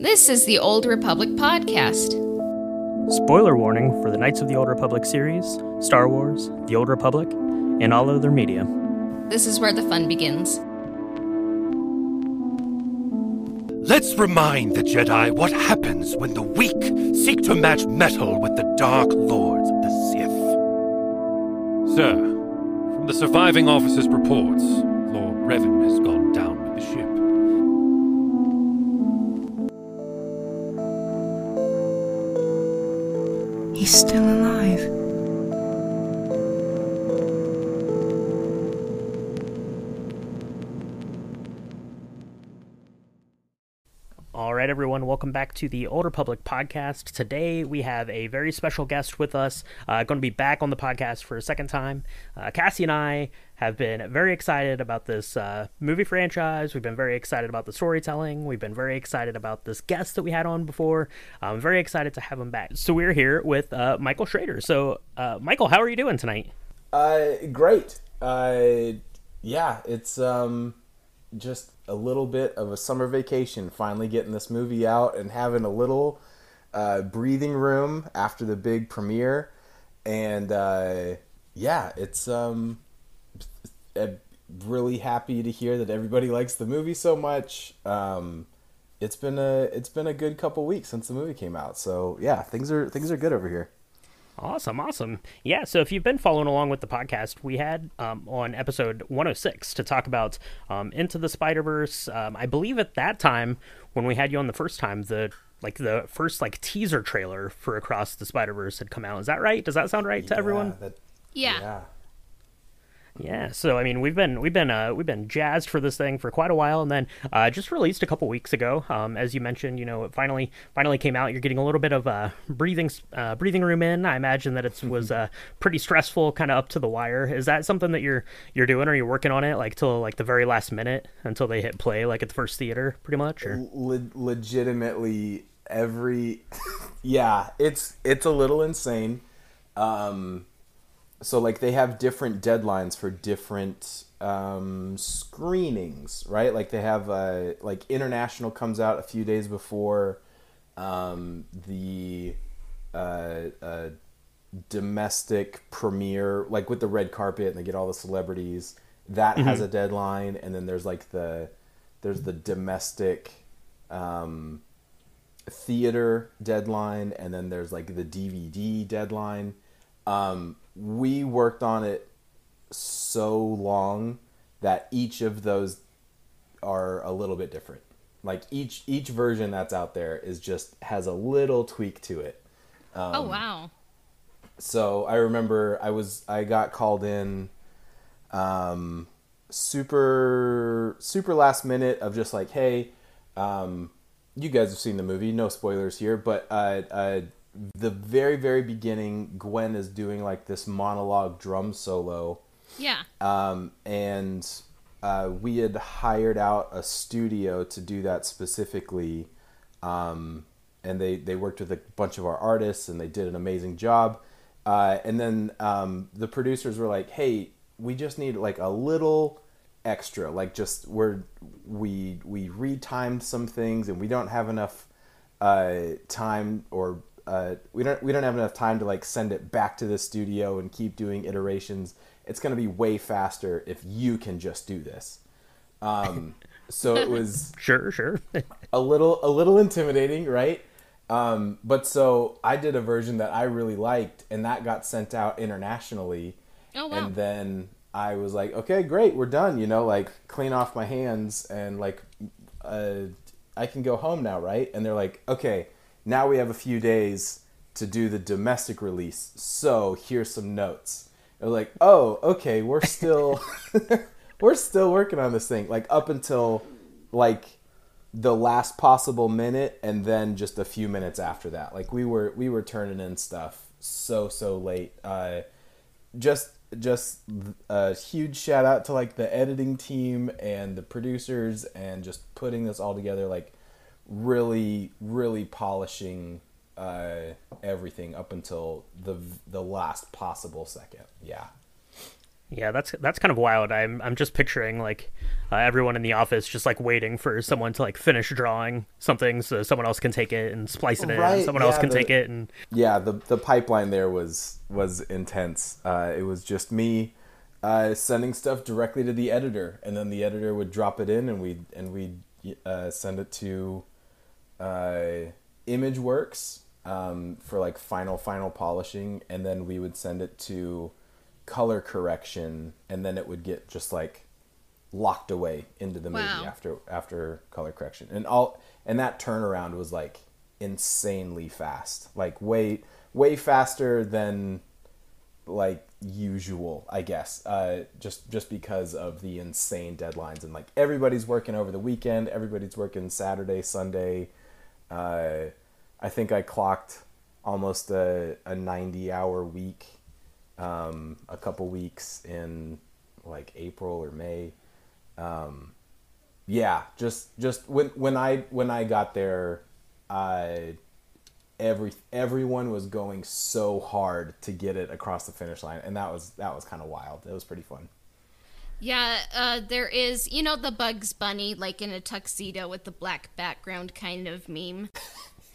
This is the Old Republic Podcast. Spoiler warning for the Knights of the Old Republic series, Star Wars, The Old Republic, and all other media. This is where the fun begins. Let's remind the Jedi what happens when the weak seek to match metal with the Dark Lords of the Sith. Sir, from the surviving officer's reports, Lord Revan has gone He's still alive. All right, everyone, welcome back to the Old Republic podcast. Today we have a very special guest with us, uh, going to be back on the podcast for a second time. Uh, Cassie and I have been very excited about this uh, movie franchise. We've been very excited about the storytelling. We've been very excited about this guest that we had on before. I'm very excited to have him back. So we're here with uh, Michael Schrader. So, uh, Michael, how are you doing tonight? Uh, great. Uh, yeah, it's um, just a little bit of a summer vacation. Finally getting this movie out and having a little uh, breathing room after the big premiere, and uh, yeah, it's um, I'm really happy to hear that everybody likes the movie so much. Um, it's been a it's been a good couple weeks since the movie came out, so yeah, things are things are good over here. Awesome, awesome. Yeah, so if you've been following along with the podcast, we had um, on episode 106 to talk about um, Into the Spider Verse. Um, I believe at that time, when we had you on the first time, the like the first like teaser trailer for Across the Spider Verse had come out. Is that right? Does that sound right to everyone? That- Yeah. yeah. Yeah, so I mean, we've been we've been uh, we've been jazzed for this thing for quite a while, and then uh, just released a couple weeks ago. Um, as you mentioned, you know, it finally finally came out. You're getting a little bit of uh, breathing uh, breathing room in. I imagine that it was uh, pretty stressful, kind of up to the wire. Is that something that you're you're doing? Or are you working on it like till like the very last minute until they hit play, like at the first theater, pretty much? Or le- legitimately every yeah it's it's a little insane um so like they have different deadlines for different um screenings right? Like they have uh like international comes out a few days before um the uh, uh domestic premiere like with the red carpet and they get all the celebrities. That has a deadline and then there's like the there's the domestic um theater deadline and then there's like the DVD deadline. Um, we worked on it so long that each of those are a little bit different. Like each each version that's out there is just has a little tweak to it. oh, wow. So I remember I was I got called in um super super last minute of just like hey um you guys have seen the movie no spoilers here but uh uh the very very beginning Gwen is doing like this monologue drum solo. Yeah. um, and uh, we had hired out a studio to do that specifically um, and they, they worked with a bunch of our artists and they did an amazing job. Uh, and then um, the producers were like hey we just need like a little extra. Like just we're we we retimed some things and we don't have enough uh, time or uh, we don't we don't have enough time to like send it back to the studio and keep doing iterations. It's going to be way faster if you can just do this. Um, so it was sure, sure. a little a little intimidating, right? Um, but so I did a version that I really liked, and that got sent out internationally. Oh, wow. And then I was like, okay, great, we're done. You know, like clean off my hands and like uh, I can go home now, right? And they're like, okay, now we have a few days to do the domestic release. So here's some notes. They're like, oh, okay, we're still we're still working on this thing, like up until like the last possible minute and then just a few minutes after that. Like we were we were turning in stuff so so late. Uh just just a huge shout out to like the editing team and the producers and just putting this all together like really really polishing uh, everything up until the the last possible second yeah Yeah, that's that's kind of wild. I'm I'm just picturing like uh, everyone in the office just like waiting for someone to like finish drawing something so someone else can take it and splice it in. Right, Someone else can the- take it and Yeah, the the pipeline there was was intense. Uh, it was just me uh, sending stuff directly to the editor, and then the editor would drop it in, and we and we uh, send it to uh, ImageWorks um, for like final final polishing, and then we would send it to color correction, and then it would get just like locked away into the movie Wow. after after color correction, and all and that turnaround was like insanely fast, like way way faster than like usual, I guess. Uh, just just because of the insane deadlines and like everybody's working over the weekend, everybody's working Saturday, Sunday. Uh, I think I clocked almost a, a 90 hour week, um, a couple weeks in like April or May. Um, yeah, just just when when I when I got there, I every everyone was going so hard to get it across the finish line, and that was that was kind of wild. It was pretty fun. Yeah, uh, there is, you know, the Bugs Bunny, like in a tuxedo with the black background kind of meme.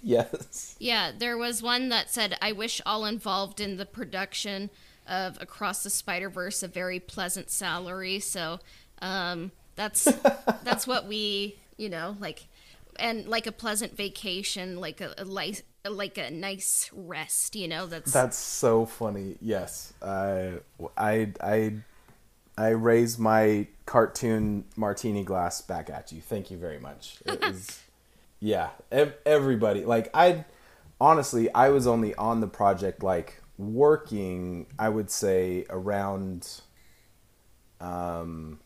Yes. Yeah, there was one that said, I wish all involved in the production of Across the Spider Verse a very pleasant salary. So um, that's that's what we, you know, like, and like a pleasant vacation, like a, a lice, like a nice rest. You know, that's That's so funny. Yes, I I I I raise my cartoon martini glass back at you. Thank you very much. It yeah, ev- everybody. Like I, honestly, I was only on the project like working. I would say around, um,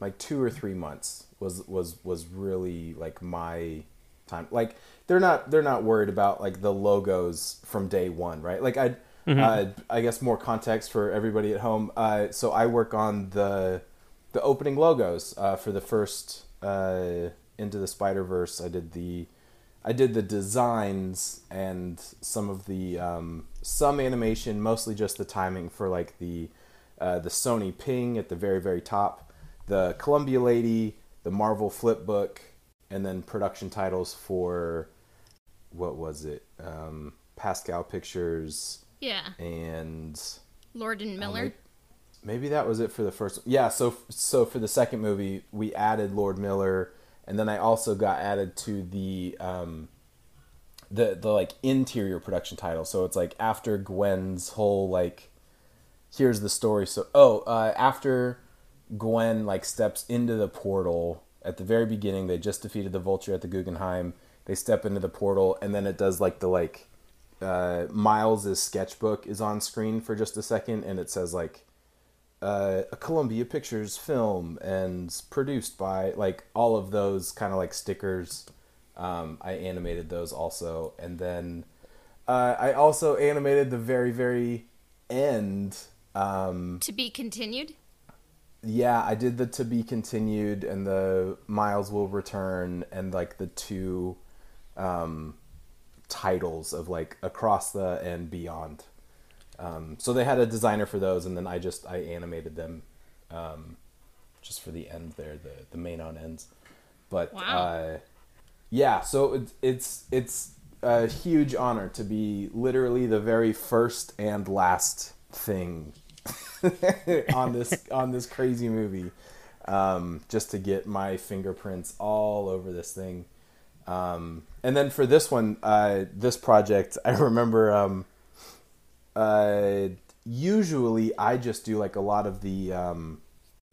like two or three months was was was really like my time like they're not they're not worried about like the logos from day one right like i uh, i guess more context for everybody at home. Uh, so i work on the the opening logos uh, for the first uh, into the spider verse i did the i did the designs and some of the um, some animation mostly just the timing for like the uh, the sony ping at the very very top the Columbia Lady, the Marvel flip book, and then production titles for what was it? Um, Pascal Pictures yeah. and Lord and Miller. maybe, maybe that was it for the first. Yeah, so so for the second movie, we added Lord Miller, and then I also got added to the um, the the like interior production title. So it's like after Gwen's whole like here's the story. So oh, uh, after Gwen like steps into the portal at the very beginning, they just defeated the Vulture at the Guggenheim. They step into the portal, and then it does like the like uh, Miles's sketchbook is on screen for just a second, and it says like uh, a Columbia Pictures film and produced by like all of those kind of like stickers. Um, I animated those also, and then uh, I also animated the very very end. Um, To be continued. yeah, I did the to be continued and the Miles will return and like the two um, titles of like across the and beyond. Um, so they had a designer for those, and then I just I animated them, um, just for the end there, the the main on ends. But Wow. uh, yeah, so it's it's it's a huge honor to be literally the very first and last thing on this on this crazy movie, um, just to get my fingerprints all over this thing. Um, and then for this one, uh, this project, I remember. Um, uh, usually, I just do like a lot of the um,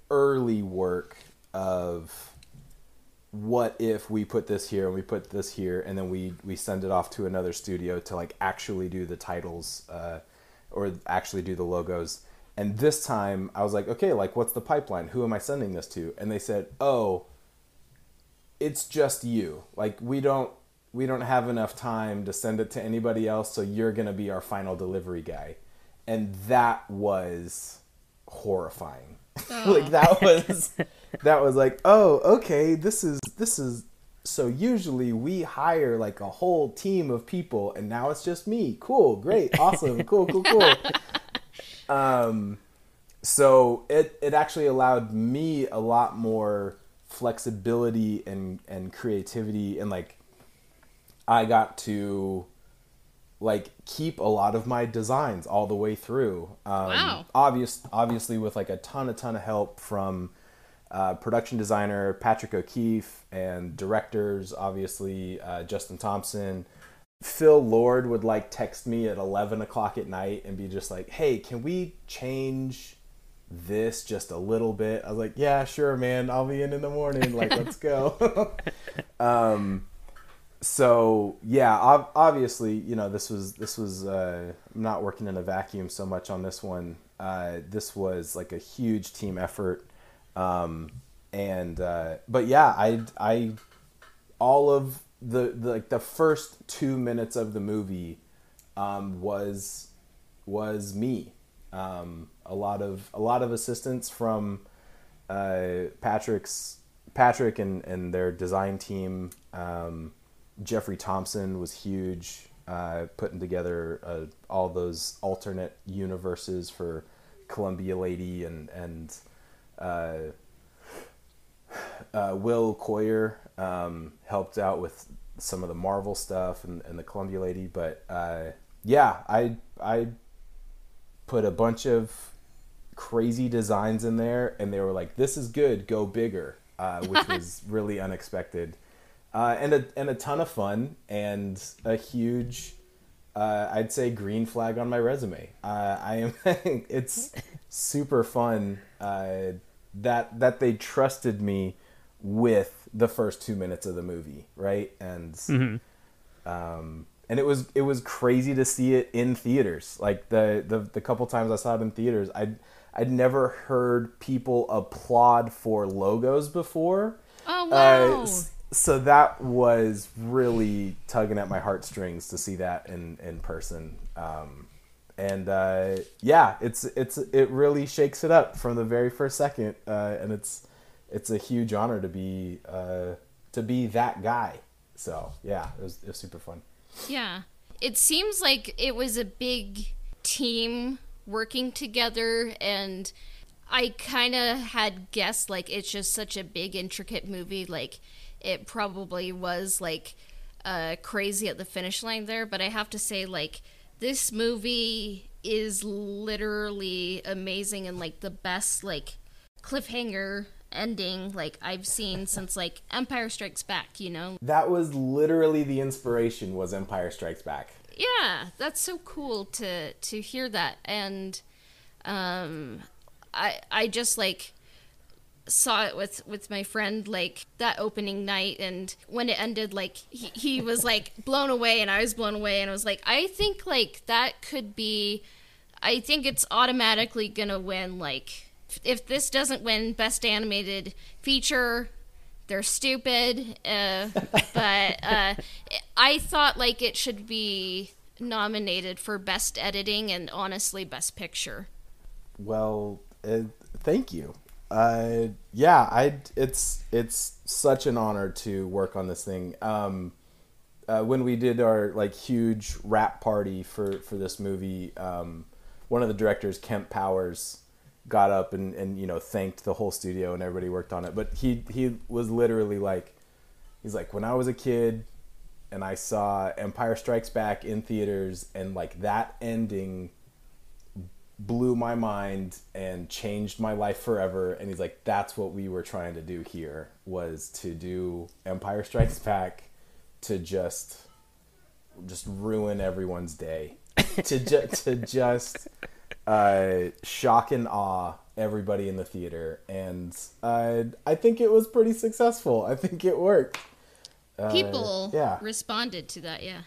early work of what if we put this here and we put this here and then we we send it off to another studio to like actually do the titles uh, or actually do the logos and this time i was like okay like what's the pipeline who am i sending this to and they said oh it's just you. Like we don't we don't have enough time to send it to anybody else so you're going to be our final delivery guy. And that was horrifying. Like that was that was like oh okay this is this is so usually we hire like a whole team of people and now it's just me. Cool great awesome cool cool cool. Um so it it actually allowed me a lot more flexibility and and creativity and like I got to like keep a lot of my designs all the way through. Um, Wow. Obvious, obviously, with like a ton, a ton of help from uh, production designer Patrick O'Keefe and directors, obviously uh, Justin Thompson. Phil Lord would like text me at eleven o'clock at night and be just like, "Hey, can we change this just a little bit?" I was like, "Yeah, sure, man. I'll be in in the morning. Like, let's go." um, so yeah, ob- obviously, you know, this was this was uh, I'm not working in a vacuum so much on this one. Uh, this was like a huge team effort, um, and uh, but yeah, I I all of the, the like the first two minutes of the movie um, was was me. Um, a lot of a lot of assistance from uh, Patrick's Patrick and, and their design team. Um, Jeffrey Thompson was huge, uh, putting together uh, all those alternate universes for Columbia Lady and and uh, uh, Will Coyer um, helped out with some of the Marvel stuff and, and the Columbia Lady. But uh, yeah, I I put a bunch of crazy designs in there, and they were like, "This is good, go bigger," uh, which was really unexpected, uh, and a and a ton of fun, and a huge, uh, I'd say, green flag on my resume. Uh, I am, it's super fun uh, that that they trusted me with the first two minutes of the movie, right? And um, and it was it was crazy to see it in theaters. Like the the, the couple times I saw it in theaters, I'd I'd never heard people applaud for logos before. Oh Uh, wow! s- so that was really tugging at my heartstrings to see that in in person. Um, and uh, yeah, it's it's it really shakes it up from the very first second, uh, and it's it's a huge honor to be uh, to be that guy. So yeah, it was, it was super fun. Yeah. It seems like it was a big team working together and I kind of had guessed like it's just such a big intricate movie like it probably was like uh crazy at the finish line there but I have to say like this movie is literally amazing and like the best like cliffhanger ending like I've seen since like Empire Strikes Back, you know. That was literally the inspiration. Was Empire Strikes Back. yeah that's so cool to to hear that and um i i just like saw it with with my friend like that opening night and when it ended like he, he was like blown away and i was blown away and i was like i think like that could be i think it's automatically gonna win like if this doesn't win best animated feature they're stupid uh, but uh, i thought like it should be nominated for best editing and honestly best picture Well, uh, thank you. Uh, yeah, I it's it's such an honor to work on this thing. Um, uh, when we did our like huge rap party for for this movie, um, one of the directors, Kemp Powers, got up and and you know thanked the whole studio and everybody worked on it. But he he was literally like, he's like, when I was a kid, and I saw Empire Strikes Back in theaters, and like that ending blew my mind and changed my life forever and he's like that's what we were trying to do here was to do empire strikes back to just just ruin everyone's day to, ju- to just uh, shock and awe everybody in the theater and uh, i think it was pretty successful i think it worked Uh, people yeah responded to that yeah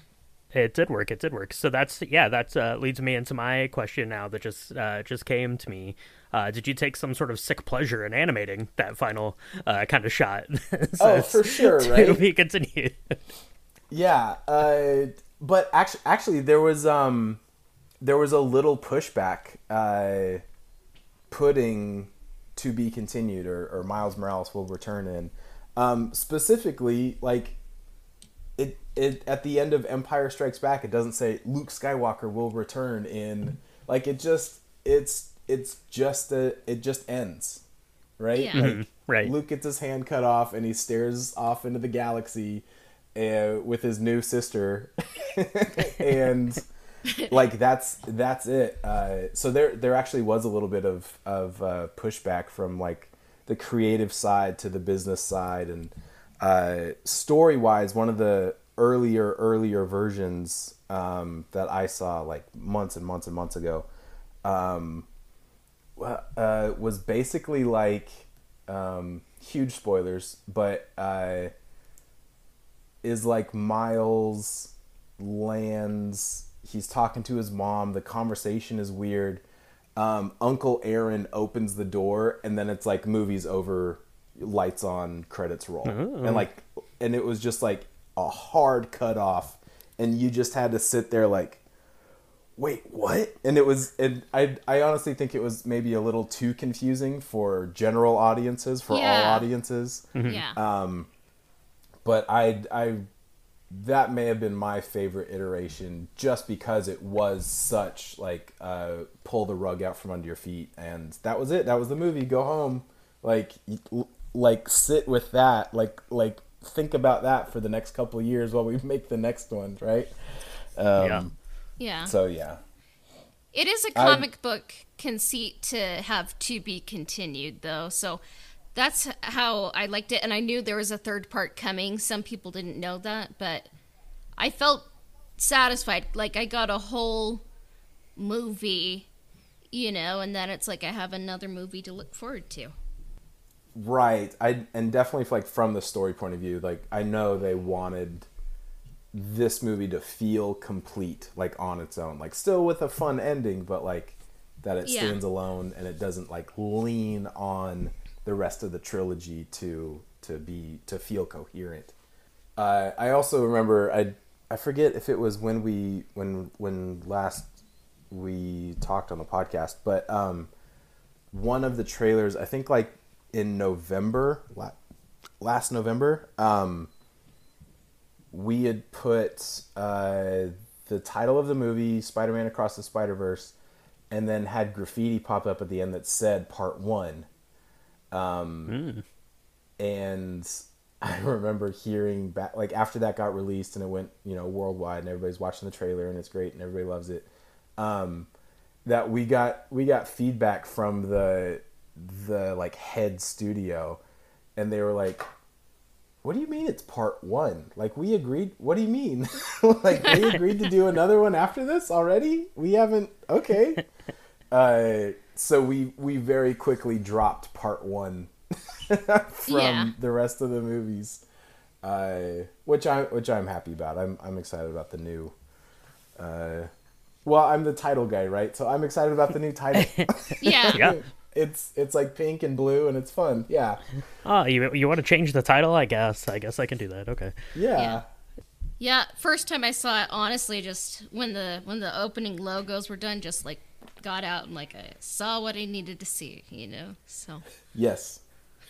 It did work. It did work. So that's yeah. That's uh, leads me into my question now that just uh, just came to me. Uh, did you take some sort of sick pleasure in animating that final uh, kind of shot? Oh, for sure, to right? be continued. Yeah, uh, but actually, actually, there was um, there was a little pushback, uh, putting to be continued or, or Miles Morales will return in, um, specifically like it it at the end of Empire Strikes Back, it doesn't say Luke Skywalker will return in like it just it's it's just a it just ends, right? Yeah. Like, Mm-hmm. Right. Luke gets his hand cut off and he stares off into the galaxy uh, with his new sister, and like that's that's it. Uh, so there there actually was a little bit of of uh, pushback from like the creative side to the business side, and uh, story wise, one of the earlier earlier versions um, that I saw like months and months and months ago. Um, uh, was basically like um, huge spoilers, but uh, is like Miles lands. He's talking to his mom. The conversation is weird. Um, Uncle Aaron opens the door, and then it's like movies over, lights on, credits roll, and like, and it was just like a hard cut off, and you just had to sit there like, wait what and it was and i i honestly think it was maybe a little too confusing for general audiences for all Yeah. audiences Yeah. um but i i that may have been my favorite iteration just because it was such like uh pull the rug out from under your feet and that was it that was the movie go home like like sit with that like like think about that for the next couple of years while we make the next one right um, Yeah. yeah. so yeah it is a comic book conceit to have to be continued, though. So that's how I liked it. And I knew there was a third part coming. Some people didn't know that, but I felt satisfied. Like I got a whole movie, you know, and then it's like I have another movie to look forward to. Right. I and definitely like from the story point of view, like I know they wanted this movie to feel complete, like on its own, like still with a fun ending, but like that it Yeah. stands alone and it doesn't like lean on the rest of the trilogy to to be to feel coherent. Uh, I also remember I I forget if it was when we when when last we talked on the podcast, but um, one of the trailers I think like in November last November um, we had put uh, the title of the movie Spider-Man Across the Spider-Verse and then had graffiti pop up at the end that said part 1 um, and I remember hearing back like after that got released and it went you know worldwide and everybody's watching the trailer and it's great and everybody loves it. Um, that we got we got feedback from the the like head studio, and they were like, "What do you mean it's part one? Like we agreed. What do you mean? like we agreed to do another one after this already? We haven't. Okay." Uh, so we we very quickly dropped part one from Yeah. the rest of the movies, uh, which I which I'm happy about. I'm I'm excited about the new. Uh, well, I'm the title guy, right? So I'm excited about the new title. Yeah. Yeah. it's it's like pink and blue, and it's fun. Yeah, Oh, you you want to change the title? I guess. I guess I can do that. Okay. yeah. Yeah. Yeah, first time I saw it, honestly, just when the when the opening logos were done, just like got out and like I saw what I needed to see, you know. So Yes.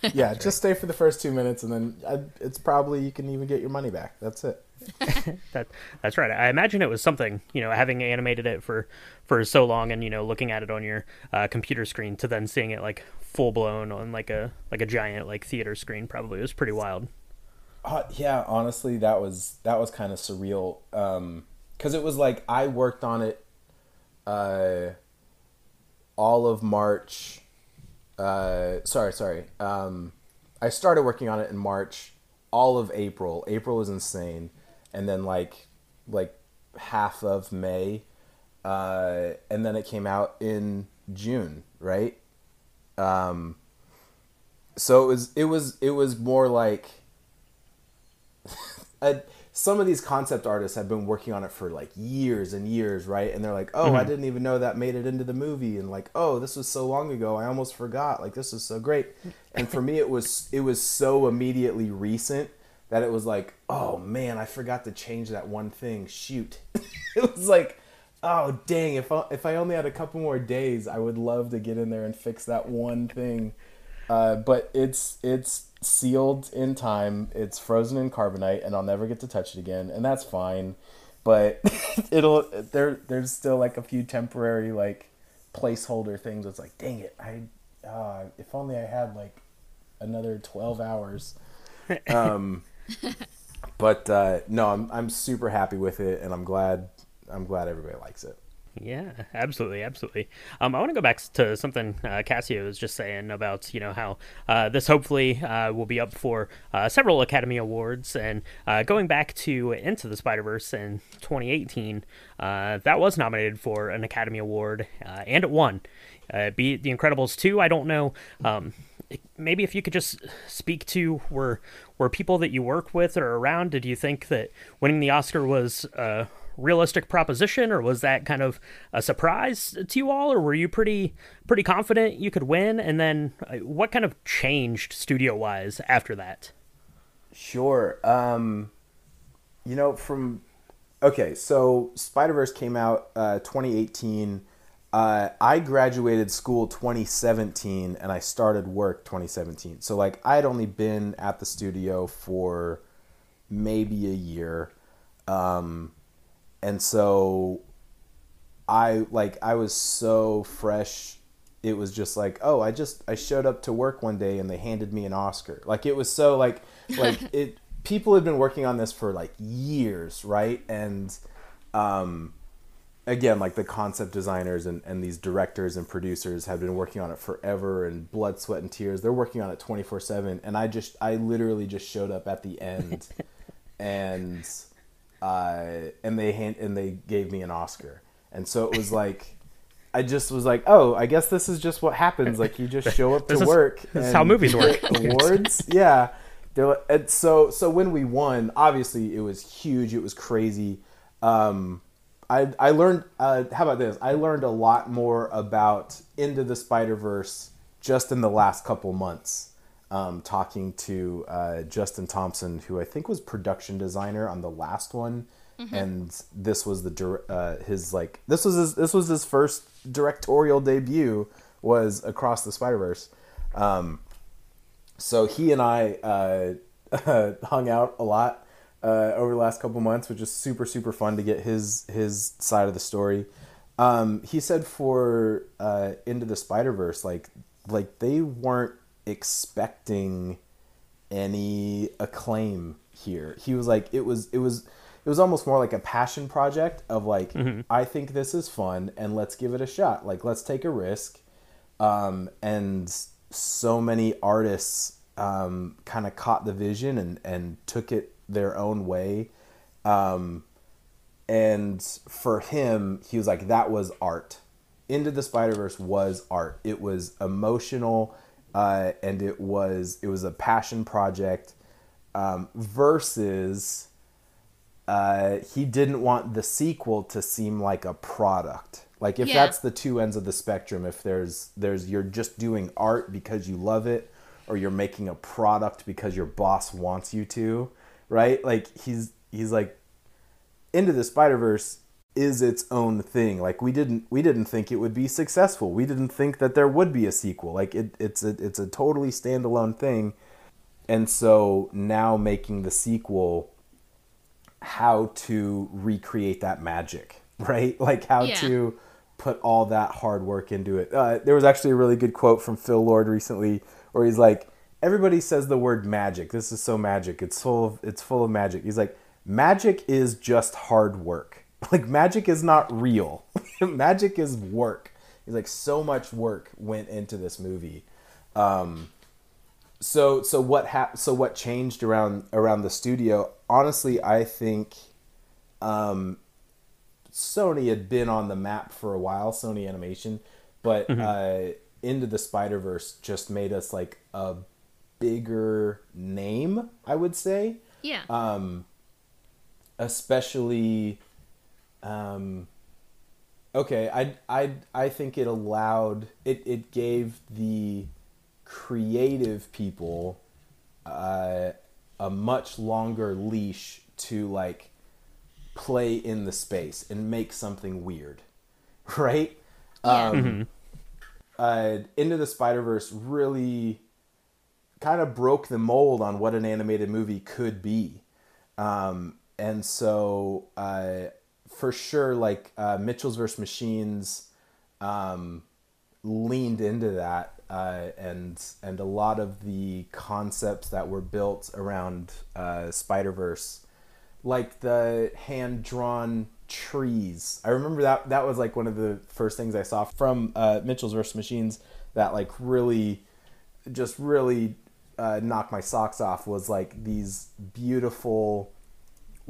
Yeah, just stay for the first two minutes, and then I, it's probably you can even get your money back. That's it. That that's right. I imagine it was something, you know, having animated it for for so long, and you know, looking at it on your uh, computer screen to then seeing it like full blown on like a like a giant like theater screen probably was pretty wild. Uh, yeah, honestly, that was that was kind of surreal. Because it was like I worked on it uh, all of March. Uh, sorry, sorry. Um, I started working on it in March, all of April. April was insane, and then like like half of May, uh, and then it came out in June, right? Um, so it was it was it was more like a, some of these concept artists have been working on it for like years and years, right? And they're like, "Oh, I didn't even know that made it into the movie," and like, "Oh, this was so long ago, I almost forgot." Like, this is so great. And for me, it was it was so immediately recent that it was like, "Oh man, I forgot to change that one thing. Shoot!" it was like, "Oh dang! If I, if I only had a couple more days, I would love to get in there and fix that one thing." Uh, but it's it's sealed in time. It's frozen in carbonite, and I'll never get to touch it again, and that's fine. But it'll there there's still like a few temporary like placeholder things. It's like, dang it, I uh, if only I had like another twelve hours. Um, but uh, no, I'm I'm super happy with it, and I'm glad I'm glad everybody likes it. Yeah, absolutely, absolutely. Um, I want to go back to something uh, Cassio was just saying about you know how uh, this hopefully uh, will be up for uh, several Academy Awards, and uh, going back to Into the Spider Verse in 2018, uh, that was nominated for an Academy Award and it won. Uh, be The Incredibles 2, I don't know. Um, maybe if you could just speak to were were people that you work with or around, did you think that winning the Oscar was realistic proposition, or was that kind of a surprise to you all, or were you pretty pretty confident you could win? And then uh, what kind of changed studio wise after that? Sure. Um, you know, from okay, so Spider Verse came out uh, 2018. Uh, I graduated school 2017 and I started work 2017. So like I had only been at the studio for maybe a year. Um, and so I like I was so fresh. It was just like, oh, I just I showed up to work one day and they handed me an Oscar. Like it was so like like it. People had been working on this for like years, right? And um, again, like the concept designers and, and these directors and producers have been working on it forever and blood, sweat, and tears. They're working on it twenty four seven, and I just I literally just showed up at the end, and uh, and they hand, and they gave me an Oscar, and so it was like. I just was like, oh, I guess this is just what happens. Like you just show up to This is- work. this is how movies work. Awards, yeah. Like, and so so when we won, obviously it was huge. It was crazy. Um, I I learned. Uh, how about this? I learned a lot more about Into the Spider Verse just in the last couple months. Um, talking to uh, Justin Thompson, who I think was production designer on the last one, and this was the uh, his like this was his this was his first directorial debut was Across the Spider Verse. Um, so he and I uh, hung out a lot uh, over the last couple months, which is super super fun to get his his side of the story. Um, he said for uh, Into the Spider Verse, like like they weren't expecting any acclaim here. He was like it was it was it was almost more like a passion project of like I think this is fun and let's give it a shot. Like let's take a risk. Um, and so many artists um, kind of caught the vision and and took it their own way. Um, and for him, he was like that was art. Into the Spider Verse was art. It was emotional, uh, and it was it was a passion project. Um, versus, uh, he didn't want the sequel to seem like a product. Like if Yeah. that's the two ends of the spectrum, if there's there's you're just doing art because you love it, or you're making a product because your boss wants you to, right? Like he's he's like into the Spider Verse is its own thing. Like we didn't we didn't think it would be successful. We didn't think that there would be a sequel. Like it, it's a it's a totally standalone thing. And so now making the sequel how to recreate that magic, right? Like how Yeah. to put all that hard work into it. Uh, there was actually a really good quote from Phil Lord recently where he's like, "Everybody says the word magic. This is so magic. It's full of it's full of magic." He's like, "Magic is just hard work. Like magic is not real. magic is work." It's like, "So much work went into this movie." Um, so so what hap- so what changed around around the studio honestly i think um sony had been on the map for a while sony animation but uh into the spider verse just made us like a bigger name i would say Yeah. Um, especially um okay i i i think it allowed it it gave the creative people uh a much longer leash to like play in the space and make something weird right? Yeah. um uh into the spider verse really kind of broke the mold on what an animated movie could be. Um, and so uh, for sure, like uh, Mitchell's vs. Machines um, leaned into that, uh, and and a lot of the concepts that were built around uh, Spider Verse, like the hand drawn trees. I remember that that was like one of the first things I saw from uh, Mitchell's vs. Machines that like really, just really uh, knocked my socks off was like these beautiful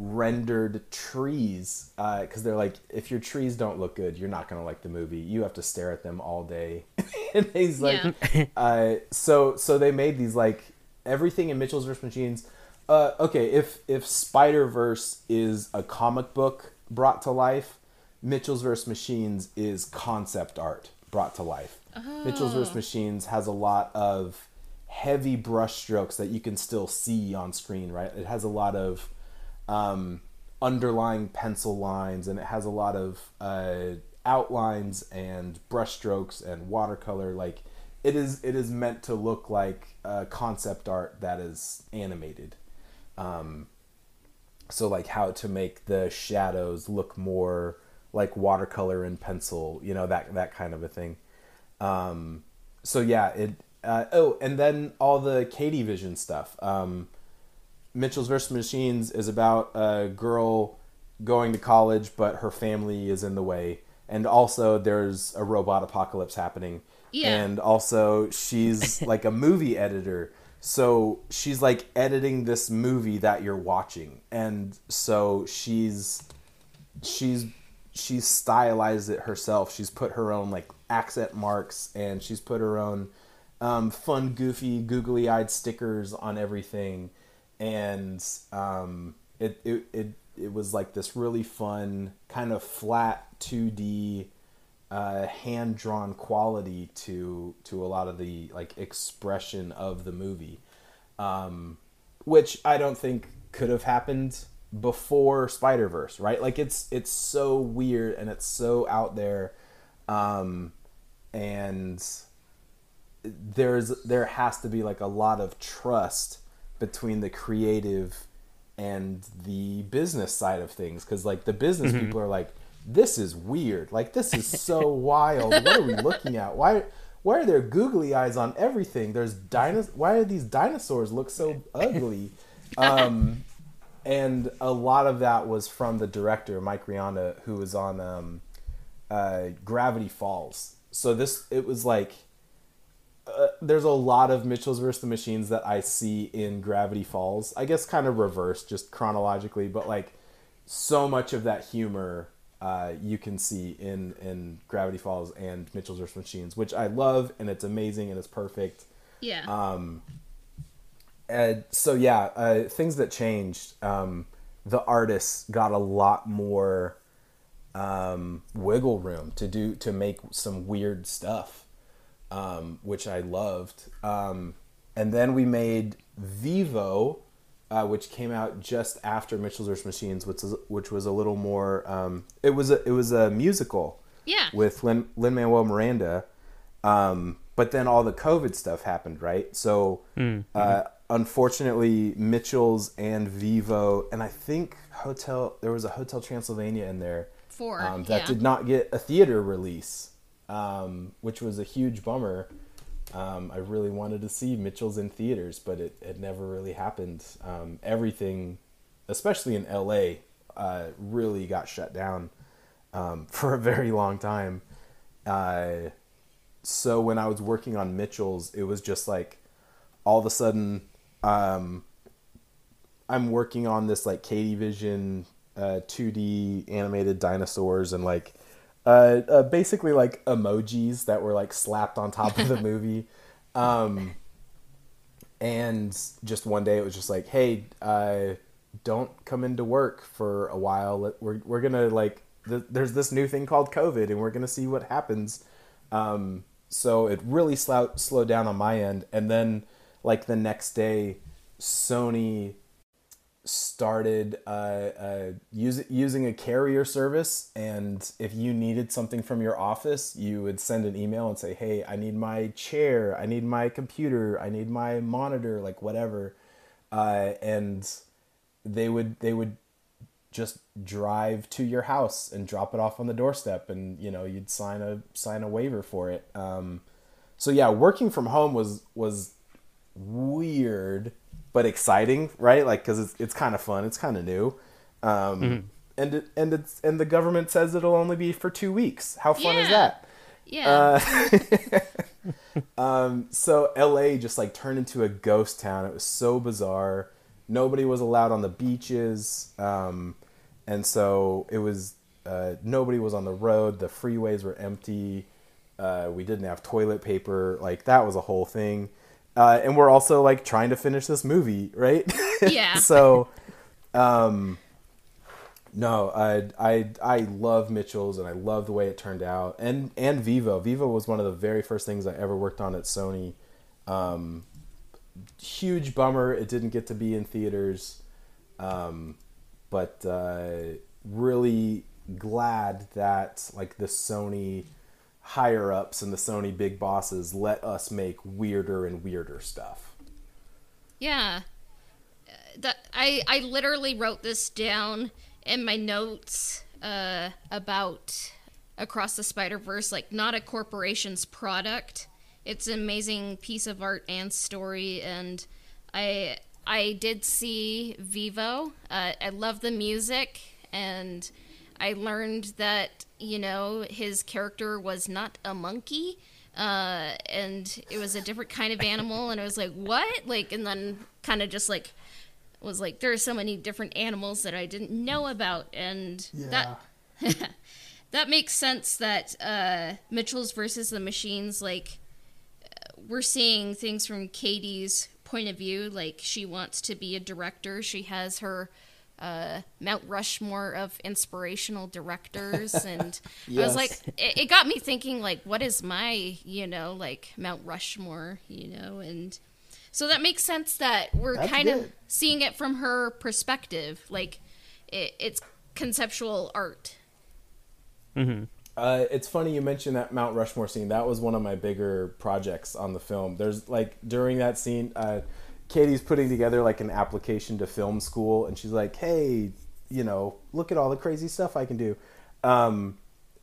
rendered trees because uh, they're like if your trees don't look good you're not gonna like the movie. You have to stare at them all day. And he's like Yeah. uh, so so they made these like everything in mitchell's vs machines uh, okay if if spider verse is a comic book brought to life mitchell's vs machines is concept art brought to life. Mitchell's vs machines has a lot of heavy brushstrokes that you can still see on screen right? It has a lot of um, underlying pencil lines, and it has a lot of uh, outlines and brushstrokes and watercolor. Like it is, it is meant to look like concept art that is animated. Um, so like how to make the shadows look more like watercolor and pencil, you know that that kind of a thing. Um, so yeah, it. Uh, oh, and then all the Katie Vision stuff. Um, Mitchell's vs. Machines is about a girl going to college, but her family is in the way. And also, there's a robot apocalypse happening. Yeah. And also, she's like a movie editor. So she's like editing this movie that you're watching. And so she's she's she's stylized it herself. She's put her own like accent marks and she's put her own um, fun, goofy, googly-eyed stickers on everything, and um, it, it it it was like this really fun kind of flat 2D uh, hand drawn quality to to a lot of the like expression of the movie, um, which I don't think could have happened before Spider Verse, right? Like it's it's so weird and it's so out there, um, and there's there has to be like a lot of trust between the creative and the business side of things because like the business people are like this is weird. Like this is so wild. What are we looking at? Why why are there googly eyes on everything? There's dinos why are these dinosaurs look so ugly? Um and a lot of that was from the director mike rianda who was on um uh gravity falls. So this it was like uh, there's a lot of Mitchell's versus the Machines that I see in Gravity Falls. I guess kind of reversed, just chronologically, but like so much of that humor uh, you can see in in Gravity Falls and Mitchell's versus Machines, which I love and it's amazing and it's perfect. Yeah. Um, and so yeah, uh, things that changed. Um, the artists got a lot more um, wiggle room to do to make some weird stuff, um, which I loved. Um, and then we made Vivo, uh, which came out just after Mitchell's vs. Machines, which was which was a little more. Um, it was a it was a musical yeah. with Lin Manuel Miranda. Um, but then all the COVID stuff happened, right? So, uh, unfortunately, Mitchell's and Vivo, and I think Hotel, there was a Hotel Transylvania in there Four. um, that yeah. did not get a theater release, um, which was a huge bummer. Um, I really wanted to see Mitchell's in theaters, but it, it never really happened. Um, everything, especially in LA, uh, really got shut down um, for a very long time. Uh, so when I was working on Mitchell's, it was just like all of a sudden um, I'm working on this like Katie Vision uh, 2D animated dinosaurs and like uh, uh, basically like emojis that were like slapped on top of the movie. Um, and just one day it was just like, hey, uh, don't come into work for a while. We're we're gonna like th- there's this new thing called COVID, and we're gonna see what happens. Um, so it really slow- slowed down on my end, and then like the next day, Sony started uh, uh, use, using a carrier service and if you needed something from your office you would send an email and say hey i need my chair i need my computer i need my monitor like whatever uh, and they would they would just drive to your house and drop it off on the doorstep, and you know you'd sign a sign a waiver for it. Um, so yeah, working from home was was weird but exciting, right? Like because it's it's kind of fun, it's kind of new, um, Mm-hmm. and it, and it's and the government says it'll only be for two weeks. How fun is that? Yeah. Um, so LA just like turned into a ghost town. It was so bizarre. Nobody was allowed on the beaches. Um, and so it was, uh, nobody was on the road. The freeways were empty. Uh, we didn't have toilet paper. Like that was a whole thing. Uh, and we're also like trying to finish this movie, right? Yeah. so, um, no, I I I love Mitchells and I love the way it turned out, and and Vivo. Vivo was one of the very first things I ever worked on at Sony. Um, huge bummer it didn't get to be in theaters, um, but uh, really glad that like the Sony higher ups and the Sony big bosses let us make weirder and weirder stuff. Yeah. Uh, That I I literally wrote this down in my notes uh, about across the Spider Verse, like not a corporation's product. It's an amazing piece of art and story, and I I did see Vivo. Uh, I love the music, and I learned that you know his character was not a monkey uh, and it was a different kind of animal and i was like what? Like and then kind of just like was like there are so many different animals that i didn't know about and that that makes sense that uh, mitchells versus the machines like uh, we're seeing things from katie's point of view like she wants to be a director she has her uh, Mount Rushmore of inspirational directors, and I was like, it, it got me thinking, like, what is my, you know, like Mount Rushmore, you know, and so that makes sense that we're That's kind of seeing it from her perspective, like it, it's conceptual art. Uh, it's funny you mentioned that Mount Rushmore scene. That was one of my bigger projects on the film. There's like during that scene, uh, Katie's putting together like an application to film school, and she's like, "Hey, you know, look at all the crazy stuff I can do." Um,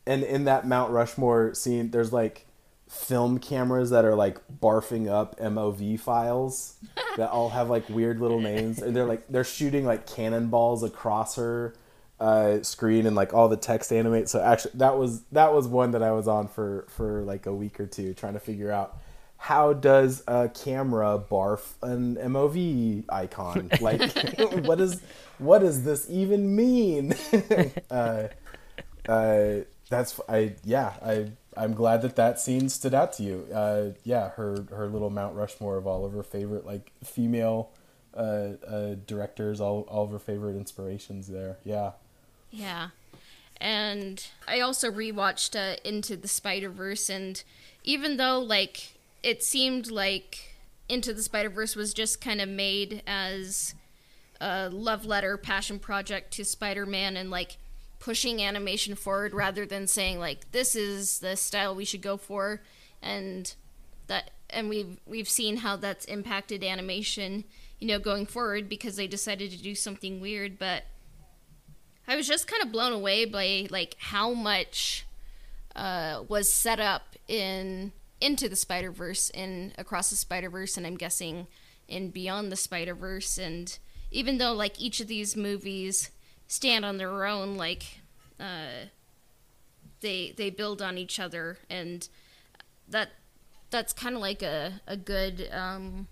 and in that Mount Rushmore scene, there's like film cameras that are like barfing up MOV files that all have like weird little names, and they're like they're shooting like cannonballs across her uh, screen and like all the text animates. So actually, that was that was one that I was on for for like a week or two trying to figure out how does a camera barf an MOV icon? Like, what is what does this even mean? uh, uh, that's I yeah I I'm glad that that scene stood out to you. Uh, yeah, her her little Mount Rushmore of all of her favorite like female uh, uh, directors, all all of her favorite inspirations there. Yeah. Yeah. And I also rewatched uh, Into the Spider Verse, and even though, like, it seemed like Into the Spider Verse was just kind of made as a love letter, passion project to Spider Man and, like, pushing animation forward rather than saying, like, this is the style we should go for. And that and we've we've seen how that's impacted animation you know going forward because they decided to do something weird but I was just kind of blown away by like how much uh, was set up in into the Spider Verse and across the Spider Verse, and I'm guessing in Beyond the Spider Verse. And even though like each of these movies stand on their own, like uh, they they build on each other, and that that's kind of like a a good um,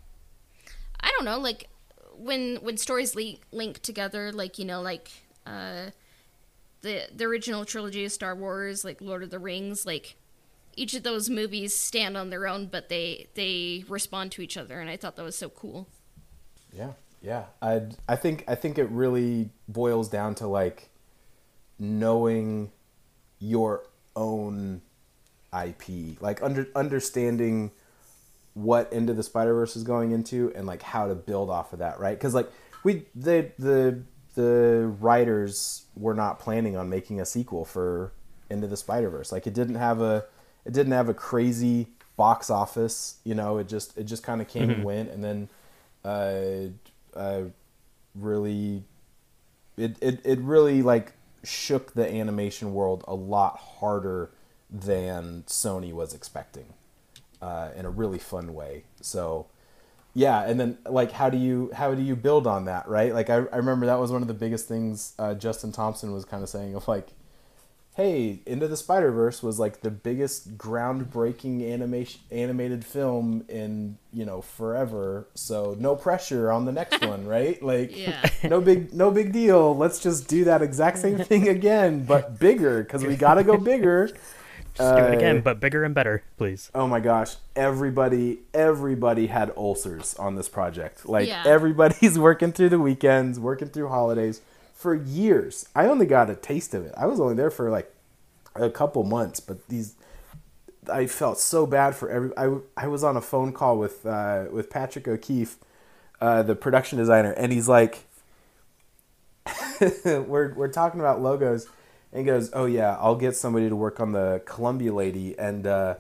I don't know like when when stories link, link together like you know like uh the the original trilogy of Star Wars like Lord of the Rings like each of those movies stand on their own but they they respond to each other and I thought that was so cool. Yeah, yeah. I I think I think it really boils down to like knowing your own IP, like under understanding what Into the Spider Verse is going into and like how to build off of that, right? Because like we the the the writers were not planning on making a sequel for Into the Spider Verse. Like it didn't have a it didn't have a crazy box office. You know, it just it just kind of came and went, and then uh, uh, really it, it it really like shook the animation world a lot harder than Sony was expecting, uh, in a really fun way. So, yeah, and then like how do you how do you build on that, right? Like I, I remember that was one of the biggest things uh, Justin Thompson was kind of saying of like, hey, Into the Spider Verse was like the biggest groundbreaking animation animated film in you know forever. So no pressure on the next one, right? Like, Yeah. no big no big deal. Let's just do that exact same thing again, but bigger because we got to go bigger. Just do it Uh, again, but bigger and better, please. Oh my gosh, everybody everybody had ulcers on this project. Like Yeah. everybody's working through the weekends, working through holidays for years. I only got a taste of it. I was only there for like a couple months, but these I felt so bad for every I I was on a phone call with uh with Patrick O'Keefe, uh the production designer, and he's like we're we're talking about logos and he goes, "Oh yeah, I'll get somebody to work on the Columbia lady and uh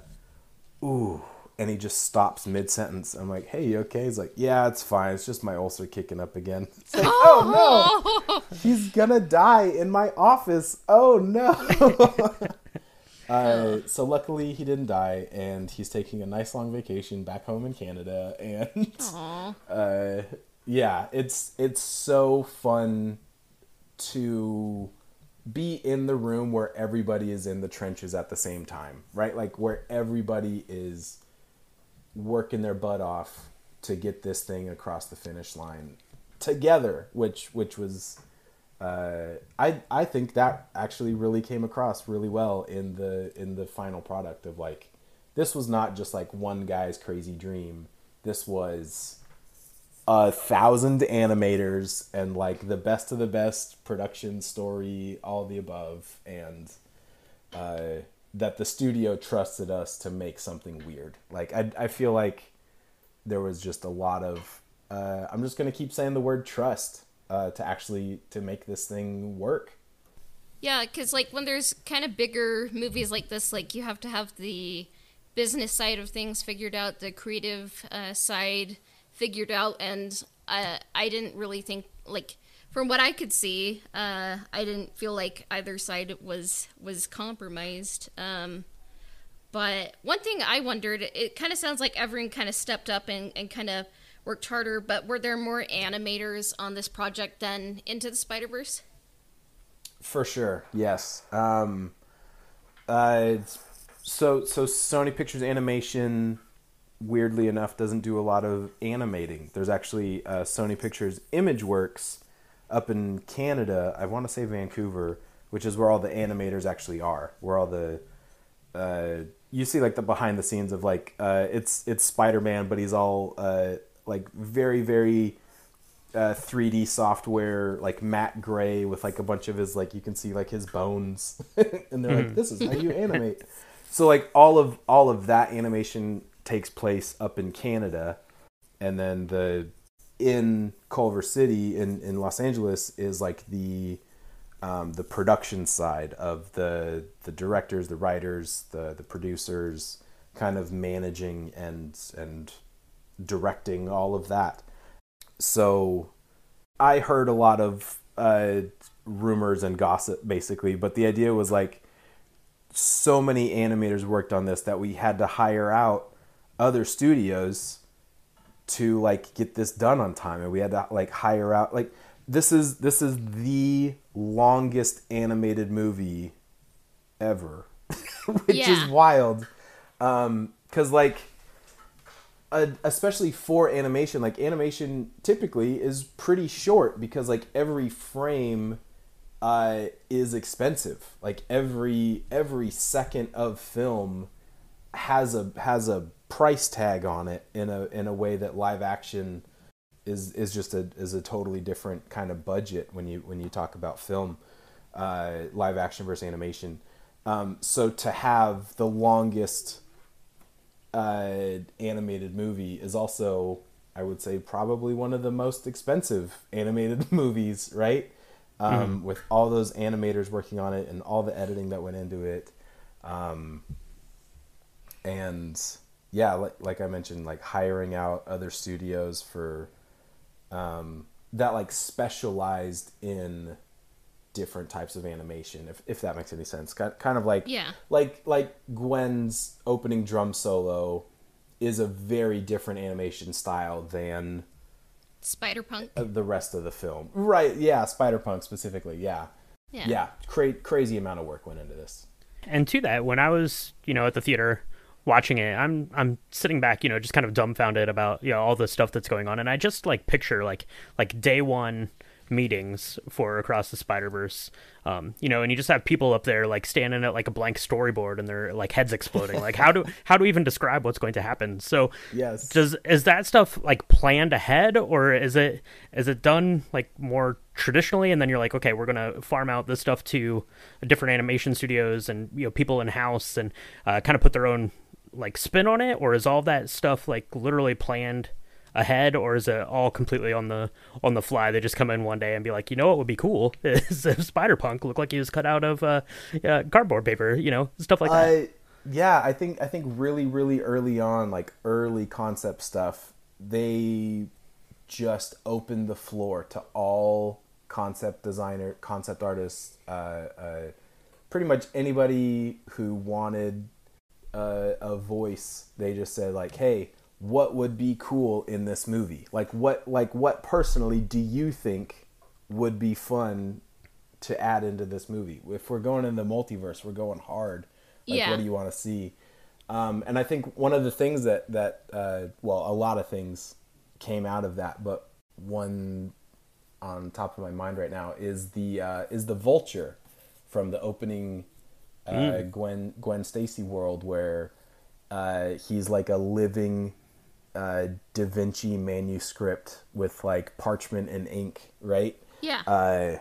ooh and he just stops mid sentence. I'm like, "Hey, you okay?" He's like, "Yeah, it's fine. It's just my ulcer kicking up again." It's like, "Oh no. He's going to die in my office. Oh no." Uh, so luckily he didn't die, and he's taking a nice long vacation back home in Canada. And uh, yeah, it's it's so fun to be in the room where everybody is in the trenches at the same time, right? Like where everybody is working their butt off to get this thing across the finish line together, which which was uh, I I think that actually really came across really well in the in the final product of like this was not just like one guy's crazy dream. This was a thousand animators and like the best of the best production story, all the above, and uh, that the studio trusted us to make something weird. Like I I feel like there was just a lot of uh, I'm just gonna keep saying the word trust uh, to actually to make this thing work. Yeah, because like when there's kind of bigger movies like this, like you have to have the business side of things figured out, the creative uh, side figured out, and uh, I didn't really think like from what I could see, uh, I didn't feel like either side was was compromised. Um, but one thing I wondered, it kind of sounds like everyone kind of stepped up and, and kind of worked harder, but were there more animators on this project than Into the Spider Verse? For sure, yes. Um, uh, so so Sony Pictures Animation, weirdly enough, doesn't do a lot of animating. There's actually uh, Sony Pictures ImageWorks up in Canada. I want to say Vancouver, which is where all the animators actually are. Where all the uh, you see like the behind the scenes of like uh, it's it's Spider Man, but he's all uh, like very very uh, 3D software, like matte gray with like a bunch of his like you can see like his bones, and they're like, "This is how you animate." so like all of all of that animation takes place up in Canada, and then the in Culver City in in Los Angeles is like the um, the production side of the the directors, the writers, the the producers, kind of managing and and directing all of that. So I heard a lot of uh, rumors and gossip basically, but the idea was like so many animators worked on this that we had to hire out other studios to like get this done on time and we had to like hire out like this is this is the longest animated movie ever which is wild. Um cuz like uh, especially for animation like animation typically is pretty short because like every frame uh, is expensive. Like every every second of film has a has a price tag on it in a in a way that live action is is just a is a totally different kind of budget when you when you talk about film uh, live action versus animation um, so to have the longest uh, animated movie is also, I would say, probably one of the most expensive animated movies, right? Um, With all those animators working on it and all the editing that went into it. Um, and yeah, like, like I mentioned, like hiring out other studios for um, that like specialized in different types of animation if, if that makes any sense kind of like Yeah. like like gwen's opening drum solo is a very different animation style than Spider Punk. uh, the rest of the film right yeah spider punk specifically yeah Yeah. yeah cra- crazy amount of work went into this And to that, when I was, you know, at the theater watching it, I'm I'm sitting back, you know, just kind of dumbfounded about you know all the stuff that's going on, and I just like picture like like day one meetings for across the Spider Verse, um, you know, and you just have people up there like standing at like a blank storyboard and their like heads exploding. like how do how do we even describe what's going to happen? So Yes. does is that stuff like planned ahead or is it is it done like more traditionally and then you're like okay we're gonna farm out this stuff to different animation studios and you know people in house and uh, kind of put their own like spin on it or is all that stuff like literally planned ahead or is it all completely on the on the fly? They just come in one day and be like you know what would be cool is if spider punk looked like he was cut out of uh, uh cardboard paper you know stuff like that. I yeah, I think I think really really early on, like early concept stuff, they just opened the floor to all concept designer, concept artists, uh, uh, pretty much anybody who wanted uh, a voice. They just said like, "Hey, what would be cool in this movie? Like what like what personally do you think would be fun to add into this movie? If we're going in the multiverse, we're going hard. Like, Yeah. what do you want to see? Um, and I think one of the things that that uh, well, a lot of things came out of that, but one on top of my mind right now is the uh, is the vulture from the opening uh, Gwen Gwen Stacy world where uh, he's like a living uh, Da Vinci manuscript with like parchment and ink, right? Yeah. uh,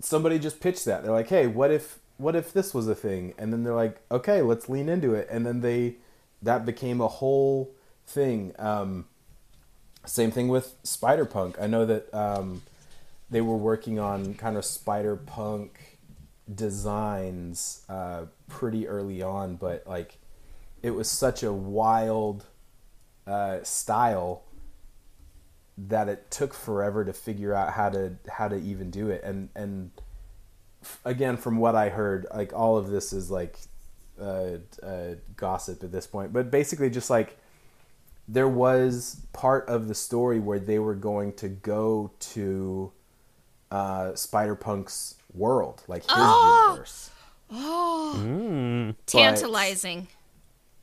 somebody just pitched that. They're like, "Hey, what if what if this was a thing?" And then they're like, "Okay, let's lean into it." And then they that became a whole thing. Um, same thing with Spider Punk. I know that um, they were working on kind of Spider Punk designs uh, pretty early on, but like it was such a wild uh, style that it took forever to figure out how to how to even do it. And and again from what i heard like all of this is like uh, uh, gossip at this point but basically just like there was part of the story where they were going to go to uh, spider punk's world like his universe Oh, Mm. Tantalizing.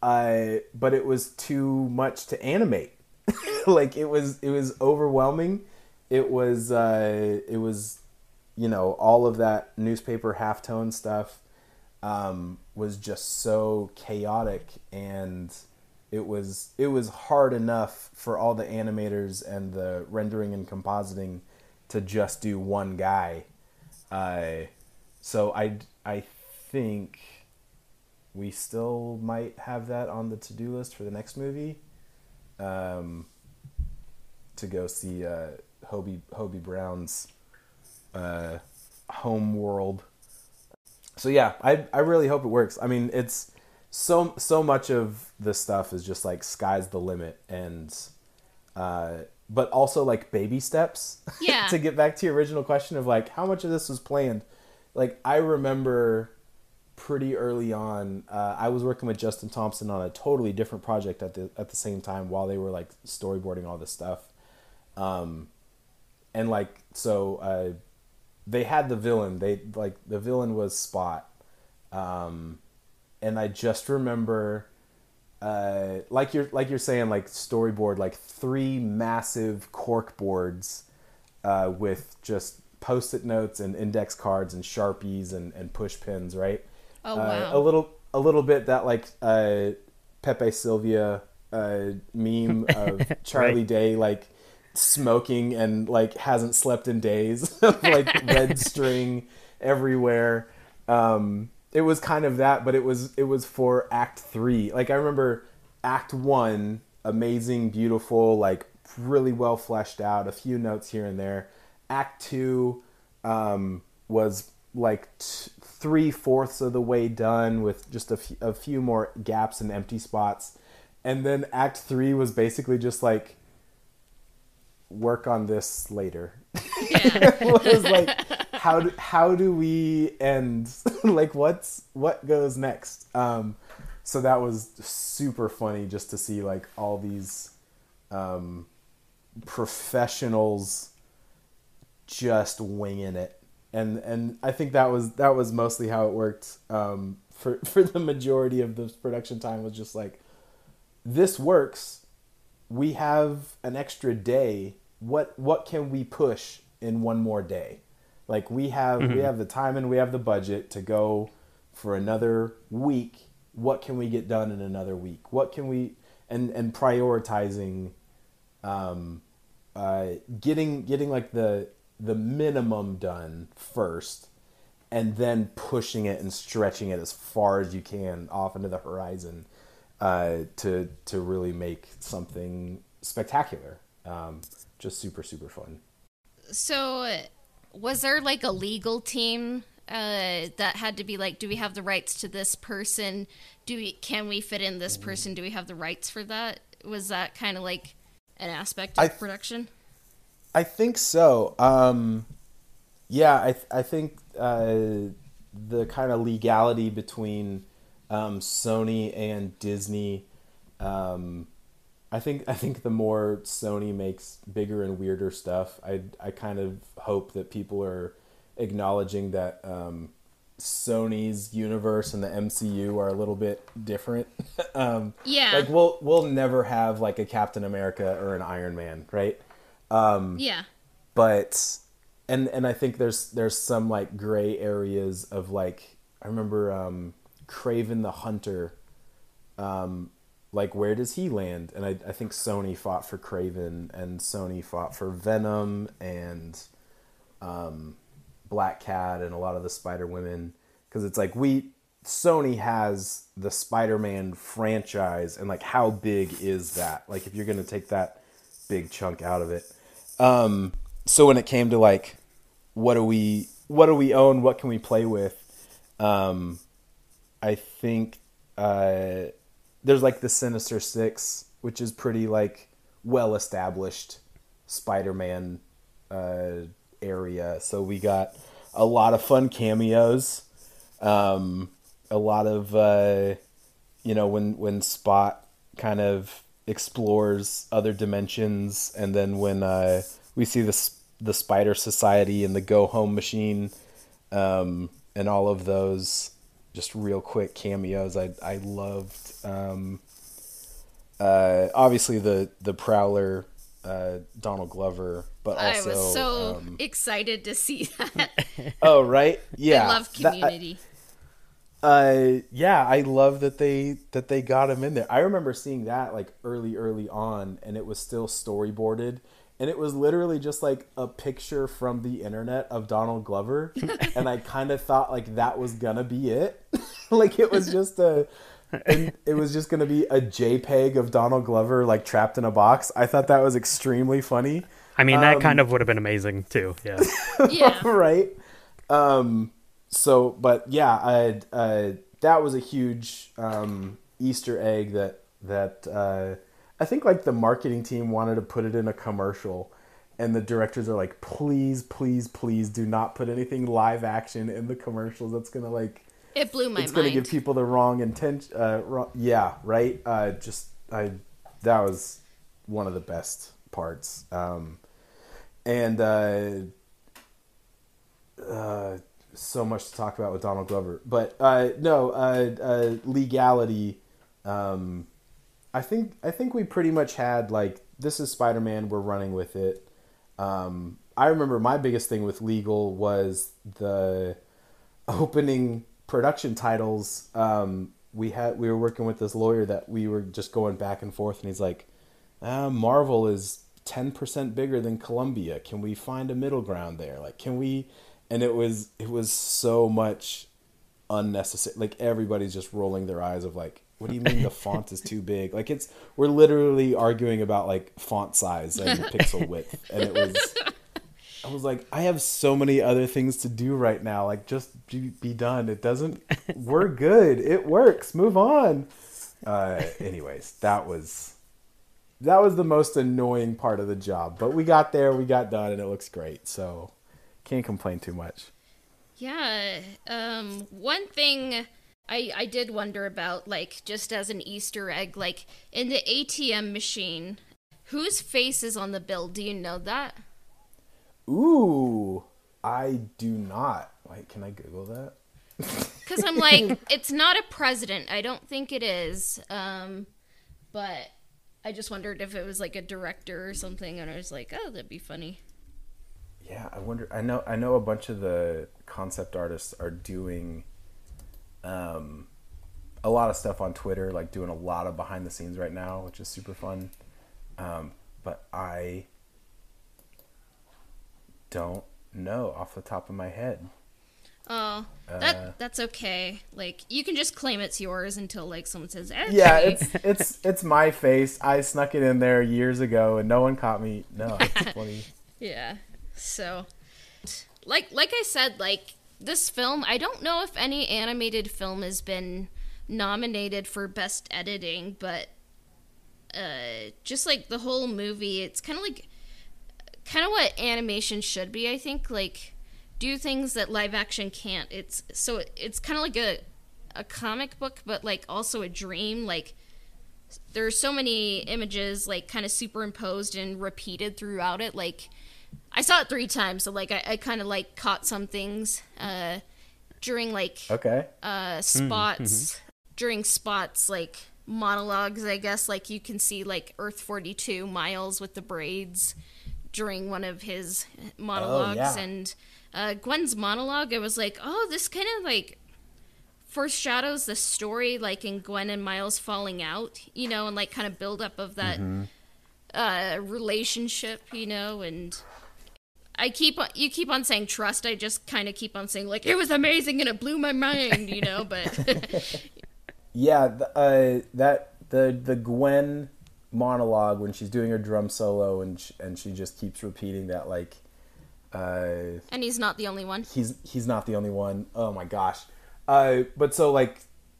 I but it was too much to animate. like it was it was overwhelming. It was uh it was you know, all of that newspaper halftone stuff um was just so chaotic and it was it was hard enough for all the animators and the rendering and compositing to just do one guy. Uh so I I think we still might have that on the to-do list for the next movie um, to go see uh, Hobie Hobie Brown's uh, home world. So yeah, I I really hope it works. I mean, it's so so much of this stuff is just like sky's the limit and uh but also like baby steps Yeah. to get back to your original question of like how much of this was planned. Like i remember pretty early on uh, i was working with justin thompson on a totally different project at the at the same time while they were like storyboarding all this stuff. Um and like so uh they had the villain. They like the villain was spot. Um and i just remember uh, like you're like you're saying, like storyboard, like three massive cork boards uh, with just post-it notes and index cards and sharpies and, and push pins, right? Oh, Uh, wow. a little a little bit that like uh, Pepe Sylvia uh, meme of Charlie Day like smoking and like hasn't slept in days, like red string everywhere. Um, it was kind of that, but it was it was for Act Three. Like I remember Act One, amazing, beautiful, like really well fleshed out. A few notes here and there. Act Two um, was like t- three fourths of the way done with just a f- a few more gaps and empty spots. And then Act Three was basically just like work on this later. Yeah. it was like how do, how do we end? Like what's what goes next? Um so that was super funny just to see like all these um professionals just winging it. And and I think that was that was mostly how it worked. Um for for the majority of the production time was just like this works. We have an extra day. What what can we push in one more day like we have we have the time and we have the budget to go for another week what can we get done in another week what can we and and prioritizing um uh getting getting like the the minimum done first and then pushing it and stretching it as far as you can off into the horizon uh, to to really make something spectacular. Um, just super super fun. So, was there like a legal team uh, that had to be like, do we have the rights to this person? Do we can we fit in this person? Do we have the rights for that? Was that kind of like an aspect of I- production? I think so. Um, yeah, I th- I think uh, the kind of legality between um, Sony and Disney. Um, I think I think the more Sony makes bigger and weirder stuff, I I kind of hope that people are acknowledging that um, Sony's universe and the MCU are a little bit different. um, Yeah. like we'll we'll never have like a Captain America or an Iron Man, right? Um, Yeah. but and and I think there's there's some like gray areas of like I remember um Kraven the Hunter um like where does he land? And I, I think Sony fought for Kraven and Sony fought for Venom and um Black Cat and a lot of the Spider Women because it's like we Sony has the Spider-Man franchise and like how big is that? Like if you're going to take that big chunk out of it. Um so when it came to like what do we what do we own? What can we play with? Um i think uh there's like the sinister six which is pretty like well established spider-man uh area. So we got a lot of fun cameos um a lot of uh you know when when spot kind of explores other dimensions and then when uh we see the the spider society and the go home machine um and all of those just real quick cameos. I i loved um uh obviously the the prowler uh donald glover but I was so um, excited to see that. oh right yeah I love That- community. uh yeah i love that they that they got him in there i remember seeing that like early early on and it was still storyboarded and it was literally just like a picture from the internet of donald glover and i kind of thought like that was gonna be it like it was just a and it was just gonna be a jpeg of donald glover like trapped in a box i thought that was extremely funny I mean, that Um, kind of would have been amazing too. Yeah. yeah. right um so but yeah i uh that was a huge um easter egg that that uh i think like the marketing team wanted to put it in a commercial and the directors are like please please please do not put anything live action in the commercials that's gonna like It blew my it's gonna give people the wrong intention uh wrong, yeah right uh just i that was one of the best parts um and uh uh, so much to talk about with Donald Glover. But uh, no, uh, uh, legality. Um, I think I think we pretty much had like this is Spider Man. We're running with it. Um, I remember my biggest thing with legal was the opening production titles. Um, we had we were working with this lawyer that we were just going back and forth, and he's like, uh, "Marvel is ten percent bigger than Columbia. Can we find a middle ground there? Like, can we?" And it was it was so much unnecessary. Like everybody's just rolling their eyes of like, "What do you mean the font is too big?" Like it's we're literally arguing about like font size and pixel width, and it was. I was like, I have so many other things to do right now. Like, just be, be done. It doesn't. We're good. It works. Move on. Uh, anyways, that was that was the most annoying part of the job. But we got there, we got done, and it looks great. So can't complain too much. Yeah. Um, one thing I I did wonder about, like just as an Easter egg, like in the ATM machine, whose face is on the bill? Do you know that? Ooh, I do not. Wait, can I Google that? Because I'm like, it's not a president. I don't think it is. Um, but I just wondered if it was like a director or something, and I was like, oh, that'd be funny. Yeah, I wonder. I know. I know a bunch of the concept artists are doing, um, a lot of stuff on Twitter, like doing a lot of behind the scenes right now, which is super fun. Um, but I don't know off the top of my head. Oh, that that's okay. Like you can just claim it's yours until like someone says, okay. Yeah, it's it's it's my face. I snuck it in there years ago, and no one caught me. No, it's funny. Yeah. So, like like I said, like this film, I don't know if any animated film has been nominated for best editing, but uh, just like the whole movie, it's kind of like kind of what animation should be. I think like do things that live action can't. It's so it's kind of like a a comic book, but like also a dream. Like there's so many images like kind of superimposed and repeated throughout it. Like I saw it three times, so like I, I kind of like caught some things uh, during like Okay. uh, spots during spots like monologues. I guess like you can see like Earth forty two Miles with the braids during one of his monologues yeah. and uh, Gwen's monologue. It was like, oh, this kind of like foreshadows the story, like in Gwen and Miles falling out, you know, and like kind of build up of that uh, relationship, you know, and. I keep on, you keep on saying trust. I just kind of keep on saying like it was amazing and it blew my mind, you know. But Yeah, the, uh, that the the Gwen monologue when she's doing her drum solo and sh- and she just keeps repeating that like uh, and he's not the only one. he's he's not the only one. Oh my gosh. Uh, but so like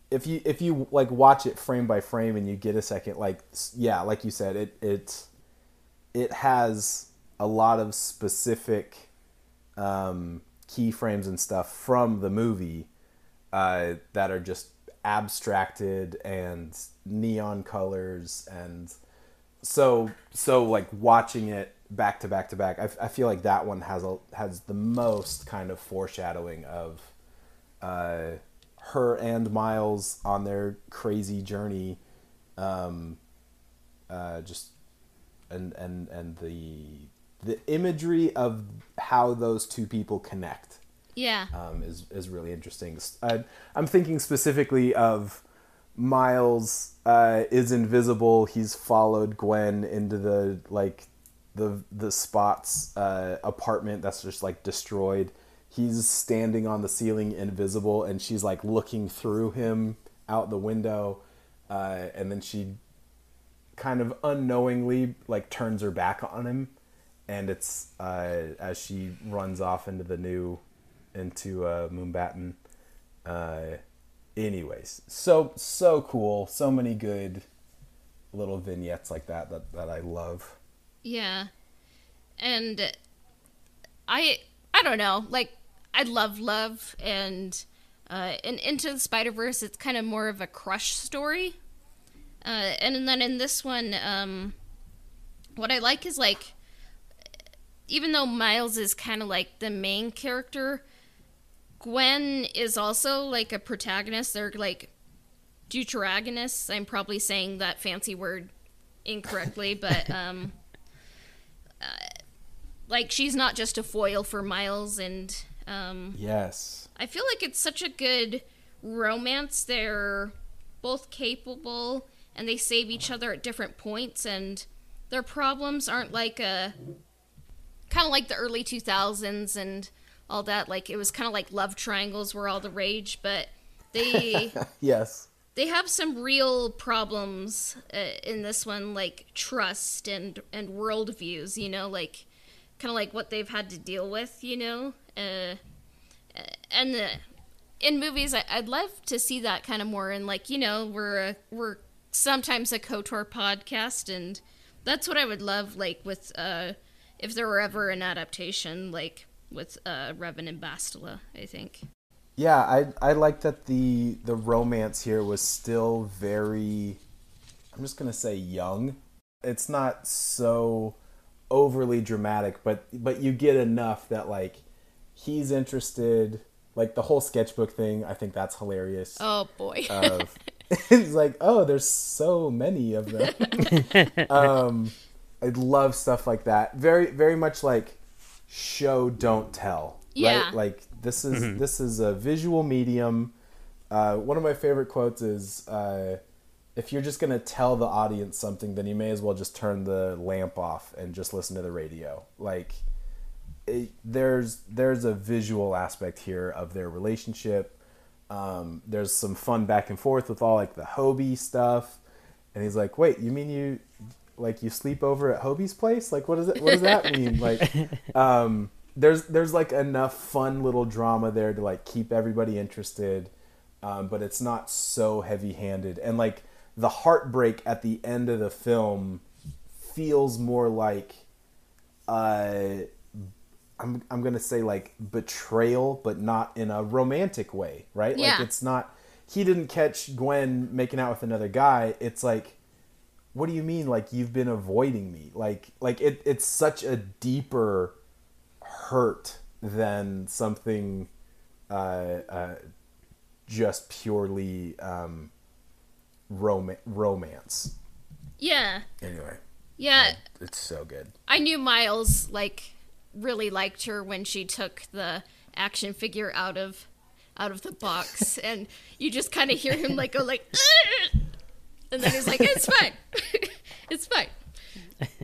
if you if you like watch it frame by frame and you get a second like yeah, like you said it it it has a lot of specific um keyframes and stuff from the movie uh that are just abstracted and neon colors and so so like watching it back to back to back I, I feel like that one has a has the most kind of foreshadowing of uh her and miles on their crazy journey um uh just and and and the the imagery of how those two people connect Yeah. um, is is really interesting. I, I'm thinking specifically of Miles uh, is invisible. He's followed Gwen into the like the the spot's uh, apartment that's just like destroyed. He's standing on the ceiling, invisible, and she's like looking through him out the window, uh, and then she kind of unknowingly like turns her back on him and it's uh, as she runs off into the new into uh, Mumbattan. Anyways, so so cool. So many good little vignettes like that that, that I love. Yeah. And I I don't know, like I love love and uh in Into the Spider-Verse it's kind of more of a crush story. Uh and then in this one um what I like is like even though Miles is kind of like the main character, Gwen is also like a protagonist. They're like deuteragonists. I'm probably saying that fancy word incorrectly, but um like she's not just a foil for Miles and um Yes. I feel like it's such a good romance. They're both capable and they save each other at different points and their problems aren't like a kind of like the early 2000s and all that like it was kind of like love triangles were all the rage but they Yes. they have some real problems uh, in this one, like trust and and worldviews. You know, like kind of like what they've had to deal with. You know, uh, and the, in movies, I, I'd love to see that kind of more. And like you know, we're a, we're sometimes a Kotor podcast, and That's what I would love, like with uh, if there were ever an adaptation, like with uh, Revan and Bastila. I think. Yeah, I I like that the the romance here was still very. I'm just gonna say young. It's not so overly dramatic, but but you get enough that like he's interested. Like the whole sketchbook thing, I think that's hilarious. Oh boy. Of it's like, oh, there's so many of them. um, I love stuff like that. Very very much like show don't tell. Yeah. Right? Like this is this is a visual medium. Uh, one of my favorite quotes is. Uh, if you're just going to tell the audience something, then you may as well just turn the lamp off and just listen to the radio. Like, it, there's there's a visual aspect here of their relationship. Um, there's some fun back and forth with all like the Hobie stuff, and he's like, "Wait, you mean you like you sleep over at Hobie's place? Like, what does it? What does that mean? Like, um, there's there's like enough fun little drama there to like keep everybody interested, um, but it's not so heavy handed and like the heartbreak at the end of the film feels more like uh I'm I'm going to say like betrayal but not in a romantic way, right? Yeah. Like it's not he didn't catch Gwen making out with another guy. It's like what do you mean like you've been avoiding me? Like like it it's such a deeper hurt than something uh uh just purely um rom- romance. yeah. Anyway, Yeah. it's so good. I knew Miles like really liked her when she took the action figure out of out of the box and you just kind of hear him like go like "Ugh!" and then he's like it's fine. it's fine.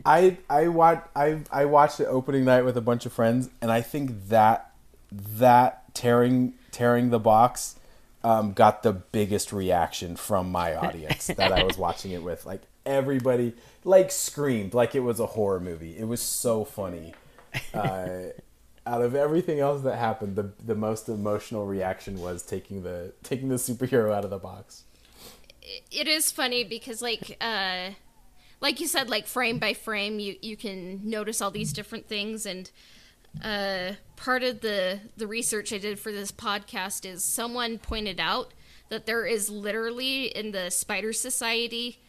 I I watch I I watched it opening night with a bunch of friends, and I think that that tearing tearing the box um, got the biggest reaction from my audience that I was watching it with. Like everybody like screamed like it was a horror movie. It was so funny. Uh, out of everything else that happened, the the most emotional reaction was taking the taking the superhero out of the box. It is funny because like uh like you said like frame by frame you you can notice all these different things. And uh part of the the research I did for this podcast is someone pointed out that there is literally in the spider society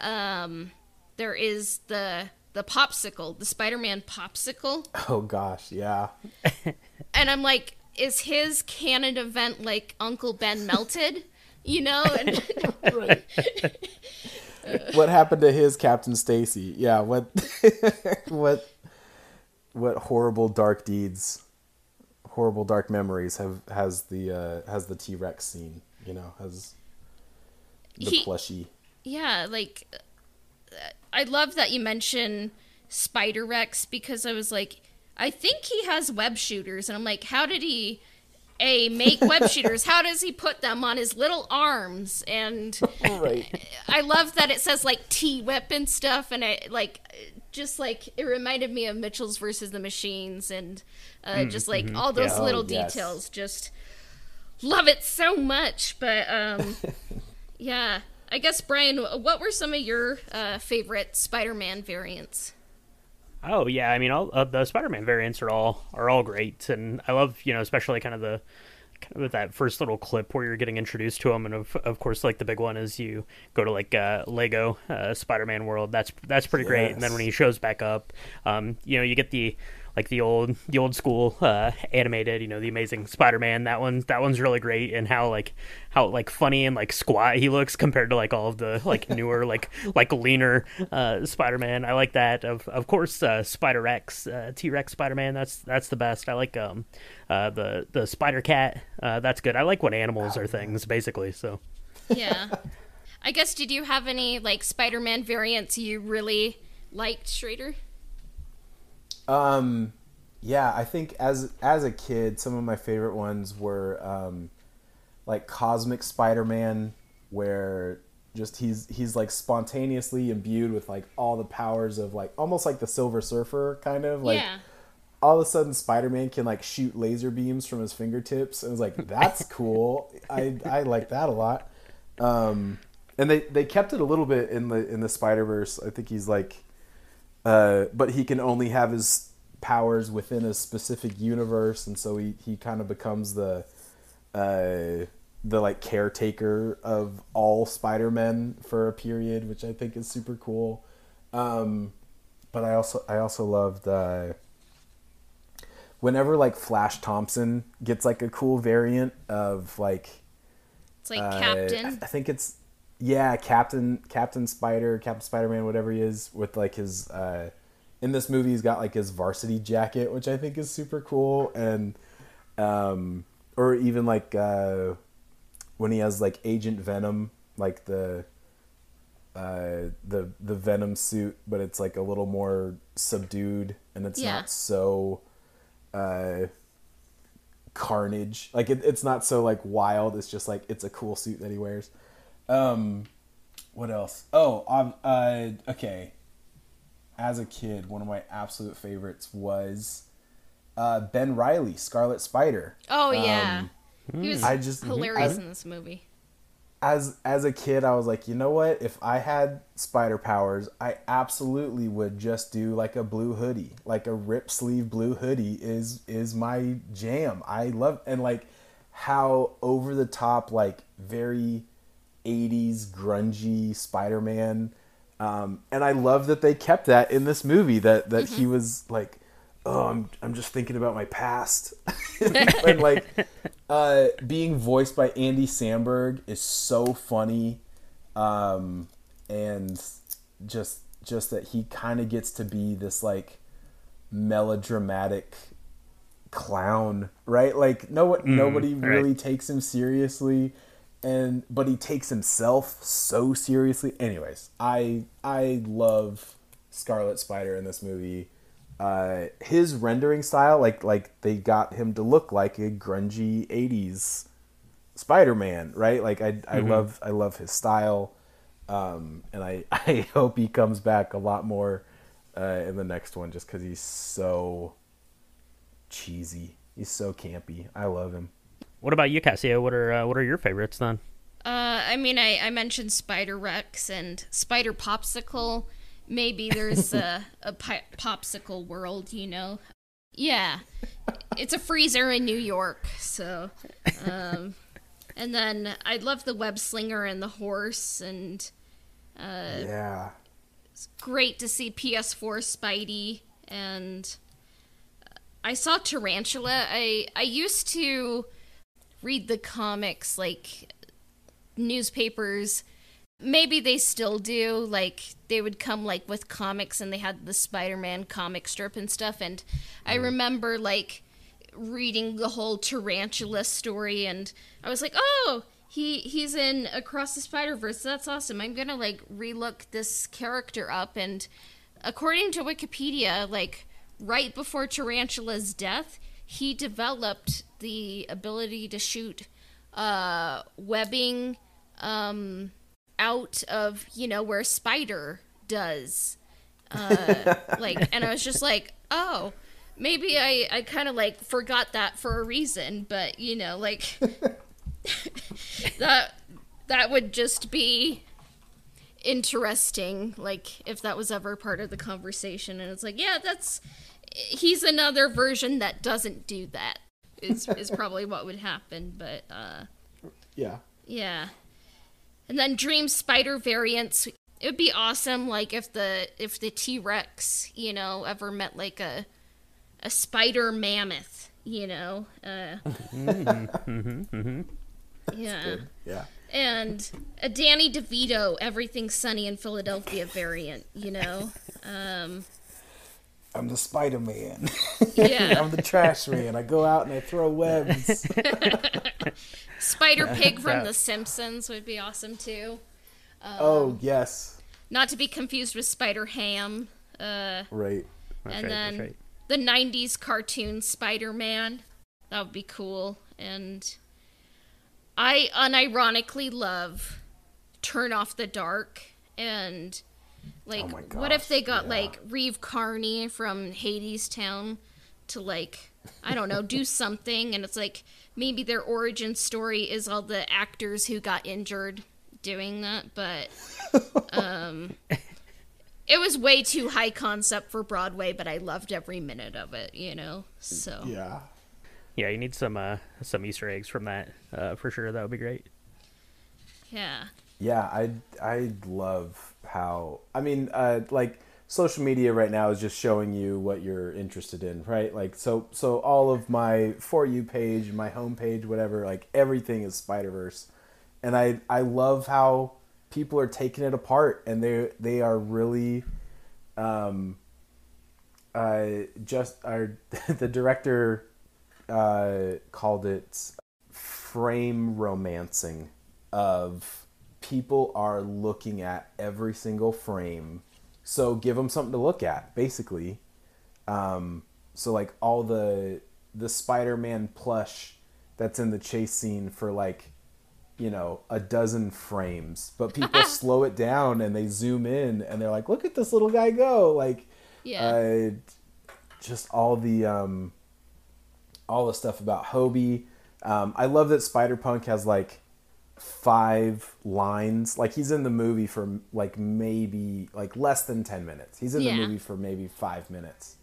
um there is the the popsicle the spider-man popsicle. Oh gosh, yeah. and i'm like is his canon event like uncle ben melted you know and what happened to his Captain Stacy? Yeah, what what what horrible dark deeds, horrible dark memories have has the uh, has the T Rex scene? You know, has the He- plushie. yeah like i love that you mention spider rex because i was like i think he has web shooters and i'm like how did he a make web shooters how does he put them on his little arms and Right. i love that it says like t whip and stuff and it like just like it reminded me of mitchells versus the machines and uh, just like all those Yeah. Oh, little yes. details just love it so much but um yeah i guess brian what were some of your uh, favorite spider-man variants Oh yeah, I mean, all uh, the Spider-Man variants are all are all great, and I love you know especially kind of the kind of that first little clip where you're getting introduced to them, and of of course like the big one is you go to like uh, Lego uh, Spider-Man World. That's that's pretty great, and then when he shows back up, um, you know you get the like the old the old school uh, animated, you know, the Amazing Spider-Man. That one that one's really great, and how like how like funny and like squat he looks compared to like all of the like newer like like leaner uh, Spider-Man. I like that. Of of course, uh, Spider Rex, uh, T Rex Spider-Man. That's that's the best. I like um uh, the the Spider Cat. Uh, that's good. I like when animals are things basically. So yeah i guess did you have any like spider-man variants you really liked Schrayder Um, yeah, I think as as a kid, some of my favorite ones were um, like Cosmic Spider-Man, where just he's he's like spontaneously imbued with like all the powers of like almost like the Silver Surfer kind of like yeah all of a sudden Spider-Man can like shoot laser beams from his fingertips and I was like that's cool. I I like that a lot. Um and they they kept it a little bit in the in the Spider-Verse. I think he's like uh, but he can only have his powers within a specific universe, and so he he kind of becomes the uh, the like caretaker of all Spider-Men for a period, which I think is super cool. Um, but I also I also loved uh, whenever like Flash Thompson gets like a cool variant of like It's like uh, I, Captain. I think it's yeah Captain Captain Spider Captain Spider Man whatever he is with like his uh, in this movie he's got like his varsity jacket which I think is super cool and um, or even like uh, when he has like Agent Venom like the uh, the the Venom suit, but it's like a little more subdued and it's Yeah. not so uh, carnage. Like it, it's not so like wild. It's just like it's a cool suit that he wears. Um, what else? Oh, um, uh, okay. As a kid, one of my absolute favorites was uh, Ben Reilly, Scarlet Spider. oh yeah, he was I just- hilarious in this movie. as as a kid I was like, you know what? If I had spider powers, I absolutely would just do like a blue hoodie. Like a rip sleeve blue hoodie is is my jam. I love and like how over the top like very 80s grungy Spider-Man um, and I love that they kept that in this movie that that he was like oh I'm I'm just thinking about my past and like uh, being voiced by Andy Samberg is so funny, um, and just just that he kind of gets to be this like melodramatic clown, right? Like no nobody right. really takes him seriously, and but he takes himself so seriously. Anyways, I I love Scarlet Spider in this movie. Uh, his rendering style, like like they got him to look like a grungy '80s Spider-Man, right? Like I I love I love his style, um, and I I hope he comes back a lot more uh, in the next one, just because he's so cheesy. He's so campy. I love him. What about you, Cassio? What are uh, what are your favorites then? Uh, I mean, I, I mentioned Spider Rex and Spider Popsicle. Maybe there's a, a pi- popsicle world, you know? Yeah. It's a freezer in New York, so. Um, and then I love the web slinger and the horse, and yeah. It's great to see PS4 Spidey. And I saw Tarantula. I, I used to read the comics, like newspapers. Maybe they still do like they would come like with comics and they had the spider-man comic strip and stuff. And i mm. remember like reading the whole tarantula story and i was like oh he he's in across the spider-verse. That's awesome. I'm gonna like relook this character up. And according to wikipedia like right before tarantula's death he developed the ability to shoot uh webbing um out of you know where a spider does. Uh like and i was just like oh maybe i i kind of like forgot that for a reason but you know like that that would just be interesting like if that was ever part of the conversation. And it's like yeah that's he's another version that doesn't do that is is probably what would happen but uh Yeah. yeah. And then dream spider variants. It would be awesome like if the if the T-Rex, you know, ever met like a a spider mammoth, you know. Uh Yeah. Yeah. And a Danny DeVito everything sunny in Philadelphia variant, you know. Um I'm the Spider Man. yeah. I'm the trash man. I go out and I throw webs. Spider Pig from The Simpsons would be awesome too. oh yes. Not to be confused with Spider Ham. Uh Right. That's and right, then right. the 90s cartoon Spider-Man. That would be cool. And I unironically love Turn Off the Dark and like Oh my what if they got yeah. like Reeve Carney from Hadestown to like I don't know, do something and it's like maybe their origin story is all the actors who got injured doing that, but um it was way too high concept for Broadway, but I loved every minute of it. You know, so Yeah. Yeah, you need some uh, some Easter eggs from that uh, for sure. That would be great. yeah. Yeah, I I love how I mean, uh, like social media right now is just showing you what you're interested in, right? Like so so all of my for you page, my home page, whatever, like everything is Spider Verse, and I I love how people are taking it apart and they they are really, um, uh, just our the director, uh, called it frame romancing of people are looking at every single frame so give them something to look at basically um, so like all the the spider-man plush that's in the chase scene for like you know a dozen frames but people slow it down and they zoom in and they're like look at this little guy go like Yeah. uh, just all the um, all the stuff about Hobie. Um, I love that Spider Punk has like five lines. Like he's in the movie for like maybe like less than ten minutes. He's in Yeah. the movie for maybe five minutes.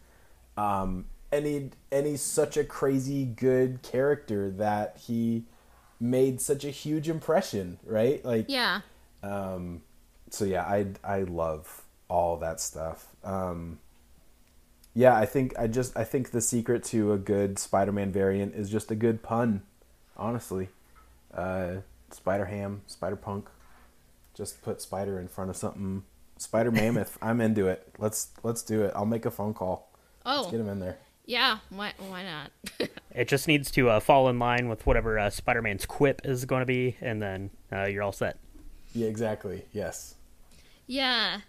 Um, and he and he's such a crazy good character that he made such a huge impression, right? Like Yeah. um, so yeah, I I love all that stuff. Um, yeah, I think I just I think the secret to a good Spider-Man variant is just a good pun. Honestly, uh, Spider Ham, Spider Punk, just put Spider in front of something. Spider Mammoth, I'm into it. Let's let's do it. I'll make a phone call. Oh, Let's get him in there. yeah. Why? Why not? It just needs to uh, fall in line with whatever uh, Spider-Man's quip is going to be, and then uh, you're all set. Yeah, exactly. Yes. Yeah.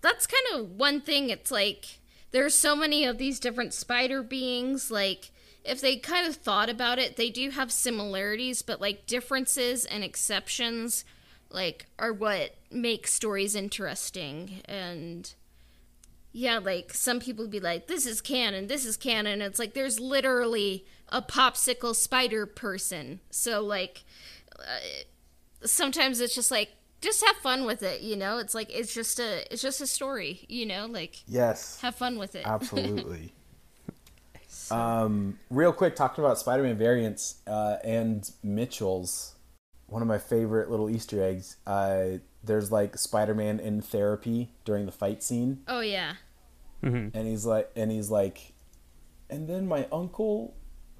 That's kind of one thing. It's like there's so many of these different spider beings. Like, if they kind of thought about it, they do have similarities, but like differences and exceptions, like, are what make stories interesting. And yeah, like some people would be like, this is canon, this is canon. It's like there's literally a popsicle spider person. So, like, uh, sometimes it's just like just have fun with it you know it's like it's just a it's just a story you know like Yes. have fun with it Absolutely. Um, real quick, talking about Spider-Man variants uh, and Mitchells. One of my favorite little Easter eggs. Uh, there's like Spider-Man in therapy during the fight scene, oh yeah Mm-hmm. and he's like, and he's like, and then my uncle,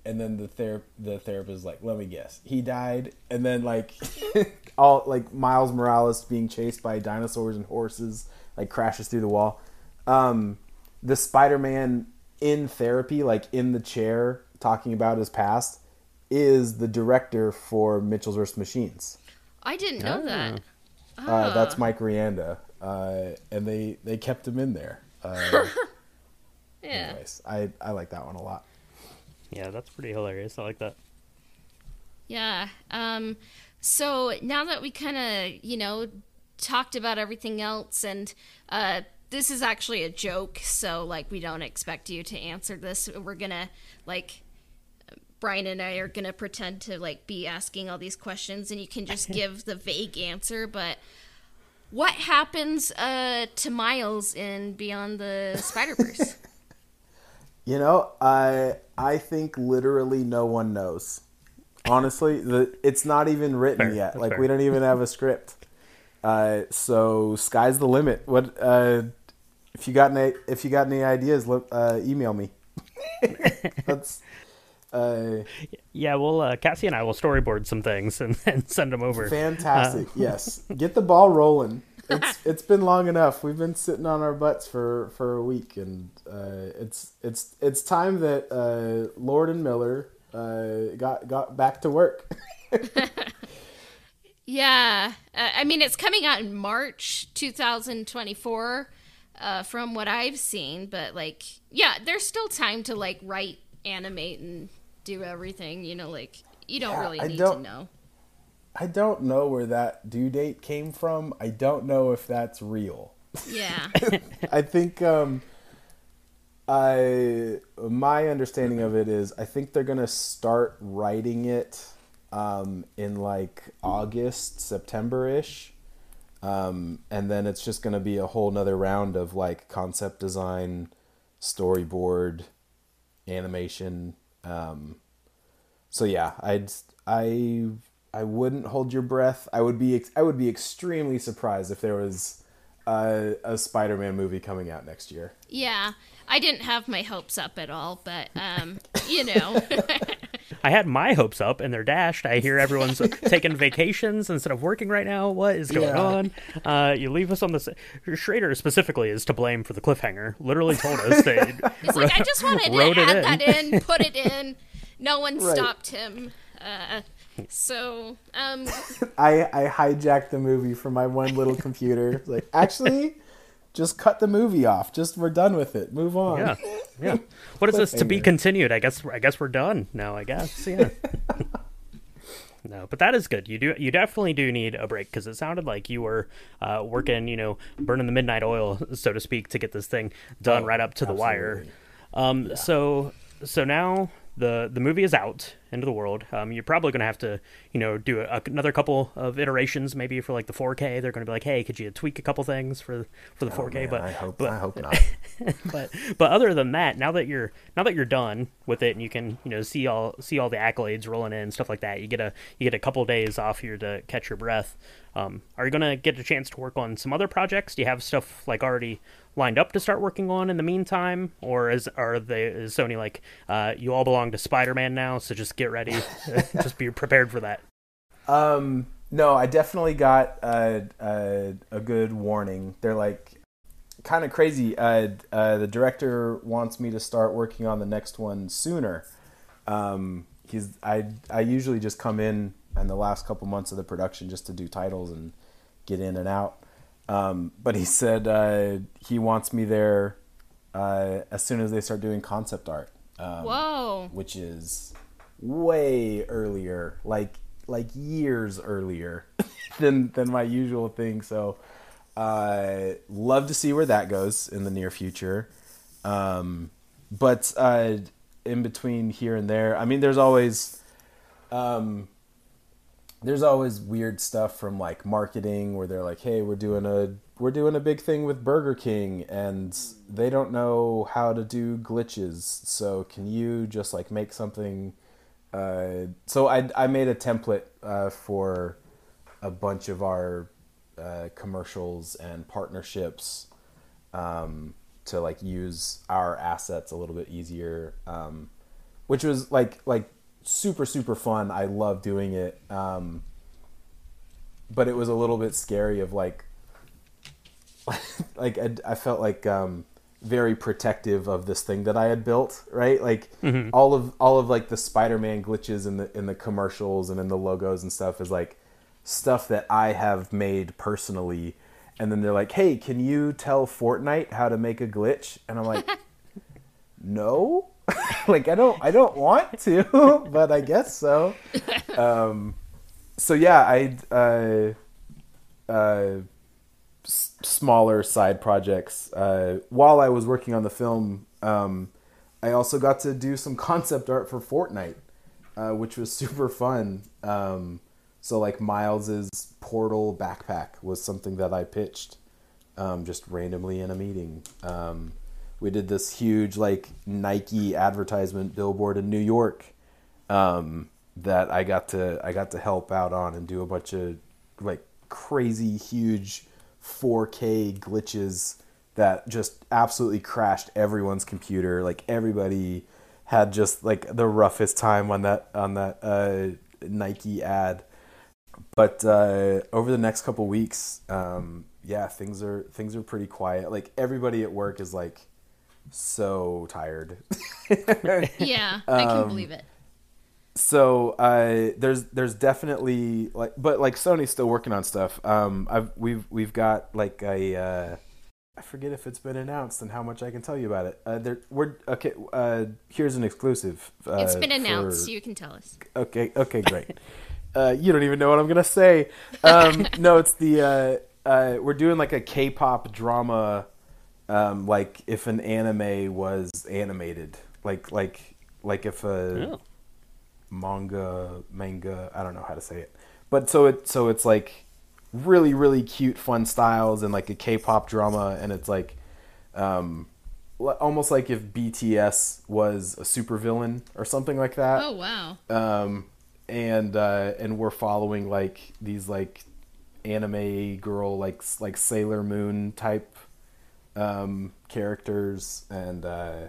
and then the ther- the therapist is like, let me guess, he died, and then like, all like Miles Morales being chased by dinosaurs and horses, like crashes through the wall. Um, the Spider-Man in therapy, like in the chair, talking about his past, is the director for Mitchells vs. Machines. i didn't know that Uh, that's Mike Rianda, uh, and they they kept him in there. Uh, yeah anyways, I I like that one a lot. Yeah, that's pretty hilarious. I like that. yeah um so now that we kind of you know talked about everything else and uh this is actually a joke so like we don't expect you to answer this we're gonna like Brian and I are gonna pretend to like be asking all these questions, and you can just give the vague answer. But what happens uh, to Miles in Beyond the Spider Verse? You know, I I think literally no one knows. Honestly, the it's not even written Fair, yet. Like fair. we don't even have a script. Uh, so sky's the limit. What uh, if you got any if you got any ideas? let- Uh, email me. Let's. Uh, Yeah, well, uh, Cassie and I will storyboard some things and then send them over. fantastic. yes, get the ball rolling. It's it's been long enough. We've been sitting on our butts for for a week, and uh, it's it's it's time that uh, Lord and Miller uh, got got back to work. yeah, uh, I mean it's coming out in March 2024, uh, from what I've seen. But like, yeah, there's still time to like write, animate, and do everything. You know, like you don't Yeah, really I need don't- to know. I don't know where that due date came from. I don't know if that's real. Yeah. I think um, I my understanding of it is I think they're gonna start writing it um, in like August September ish, Um, and then it's just going to be a whole nother round of like concept design, storyboard, animation. Um, so yeah, I'd I I wouldn't hold your breath. I would be I would be extremely surprised if there was a, a Spider-Man movie coming out next year. Yeah, I didn't have my hopes up at all, but um, you know. I had my hopes up and they're dashed. I hear everyone's taking vacations instead of working right now. What is going Yeah. on? Uh, you leave us on this. Schrayder specifically is to blame for the cliffhanger. Literally told us that. He's like, I just wanted to add in. that in, put it in. No one Right. stopped him. Uh, so, um, I I hijacked the movie from my one little computer. Like actually, just cut the movie off. Just we're done with it. Move on. yeah, yeah. What is this to be continued? I guess. I guess we're done now. I guess. Yeah. No, but that is good. You do, you definitely do need a break because it sounded like you were uh, working, you know, burning the midnight oil, so to speak, to get this thing done Oh, right up to the wire. absolutely. Um, so, so now the the movie is out into the world. Um, you're probably going to have to, you know, do a, another couple of iterations, maybe for like the 4K. They're going to be like, hey, could you tweak a couple things for for the 4K? Oh, Man, but I hope but I hope not. but but other than that, now that you're now that you're done with it and you can you know see all see all the accolades rolling in and stuff like that, you get a you get a couple days off here to catch your breath. Um, are you gonna get a chance to work on some other projects? Do you have stuff like already lined up to start working on in the meantime, or is are they is Sony like uh, you all belong to Spider Man now, so just get ready, just be prepared for that. Um, no, I definitely got a, a, a good warning. They're like kind of crazy. Uh, uh, the director wants me to start working on the next one sooner. Um, he's I I usually just come in in the last couple months of the production just to do titles and get in and out. Um, but he said uh, he wants me there uh, as soon as they start doing concept art. Um, whoa. which is way earlier, like like years earlier than than my usual thing. So, uh, love to see where that goes in the near future. Um, but uh, in between here and there, I mean, there's always um, there's always weird stuff from like marketing where they're like, "Hey, we're doing a we're doing a big thing with Burger King and they don't know how to do glitches. So can you just like make something uh, so I I made a template uh, for a bunch of our uh, commercials and partnerships um, to like use our assets a little bit easier, um, which was like like super super fun. I love doing it, um, but it was a little bit scary of like like I, I felt like um, very protective of this thing that I had built, right? Like all of all of like the Spider-Man glitches in the in the commercials and in the logos and stuff is like stuff that I have made personally. And then they're like, "Hey, can you tell Fortnite how to make a glitch?" And I'm like, "No." like I don't I don't want to, but I guess so. Um so yeah, I uh uh s- smaller side projects. Uh, while I was working on the film, um, I also got to do some concept art for Fortnite, uh, which was super fun. Um, so like Miles's portal backpack was something that I pitched um, just randomly in a meeting. Um, we did this huge like Nike advertisement billboard in New York um, that I got to I got to help out on and do a bunch of like crazy huge 4K glitches that just absolutely crashed everyone's computer. Like everybody had just like the roughest time on that on that uh, Nike ad. But uh, over the next couple weeks, um, yeah, things are things are pretty quiet. Like everybody at work is like so tired. Yeah, I Um, can believe it. so uh, there's there's definitely like but like Sony's still working on stuff. Um, I've we've we've got like a uh, I forget if it's been announced and how much I can tell you about it. Uh, there we're okay. Uh, here's an exclusive. Uh, It's been announced. for- You can tell us. Okay. Okay. Great. uh, you don't even know what I'm gonna say. Um, no, it's the uh, uh, we're doing like a K-pop drama, um, like if an anime was animated, like like like if a Oh. manga manga I don't know how to say it, but so it so it's like really really cute fun styles and like a K-pop drama and it's like um almost like if BTS was a supervillain or something like that Oh wow. um, and uh, and we're following like these like anime girl like like Sailor Moon type um, characters, and uh,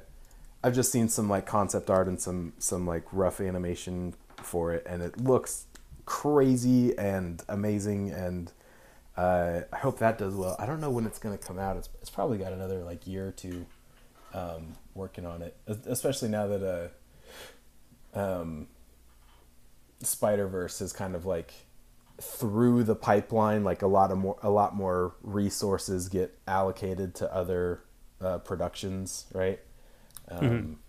I've just seen some like concept art and some some like rough animation for it, and it looks crazy and amazing, and uh, I hope that does well. I don't know when it's gonna come out. It's it's probably got another like year or two um, working on it, especially now that uh, um, Spider Verse is kind of like through the pipeline. Like a lot of more, a lot more resources get allocated to other uh, productions, right? Um,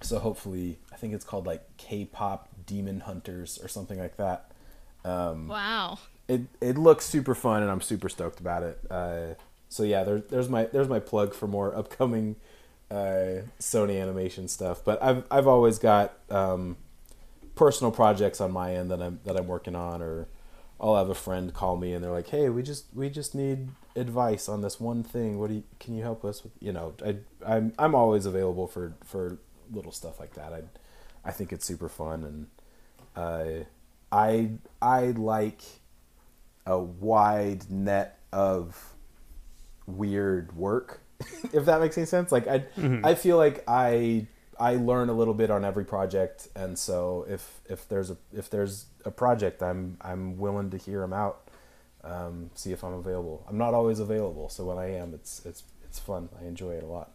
So hopefully, I think it's called like K-pop Demon Hunters or something like that. Um, Wow. it it looks super fun and I'm super stoked about it. Uh, so yeah, there, there's my there's my plug for more upcoming uh, Sony animation stuff. But I've I've always got um, personal projects on my end that I'm that I'm working on, or I'll have a friend call me and they're like, "Hey, we just we just need advice on this one thing. What do you can you help us with?" You know, I I'm I'm always available for for little stuff like that. I I think it's super fun and uh, I I like a wide net of weird work if that makes any sense like i i feel like i i learn a little bit on every project and so if if there's a if there's a project i'm i'm willing to hear them out um, see if i'm available i'm not always available so when i am it's it's it's fun i enjoy it a lot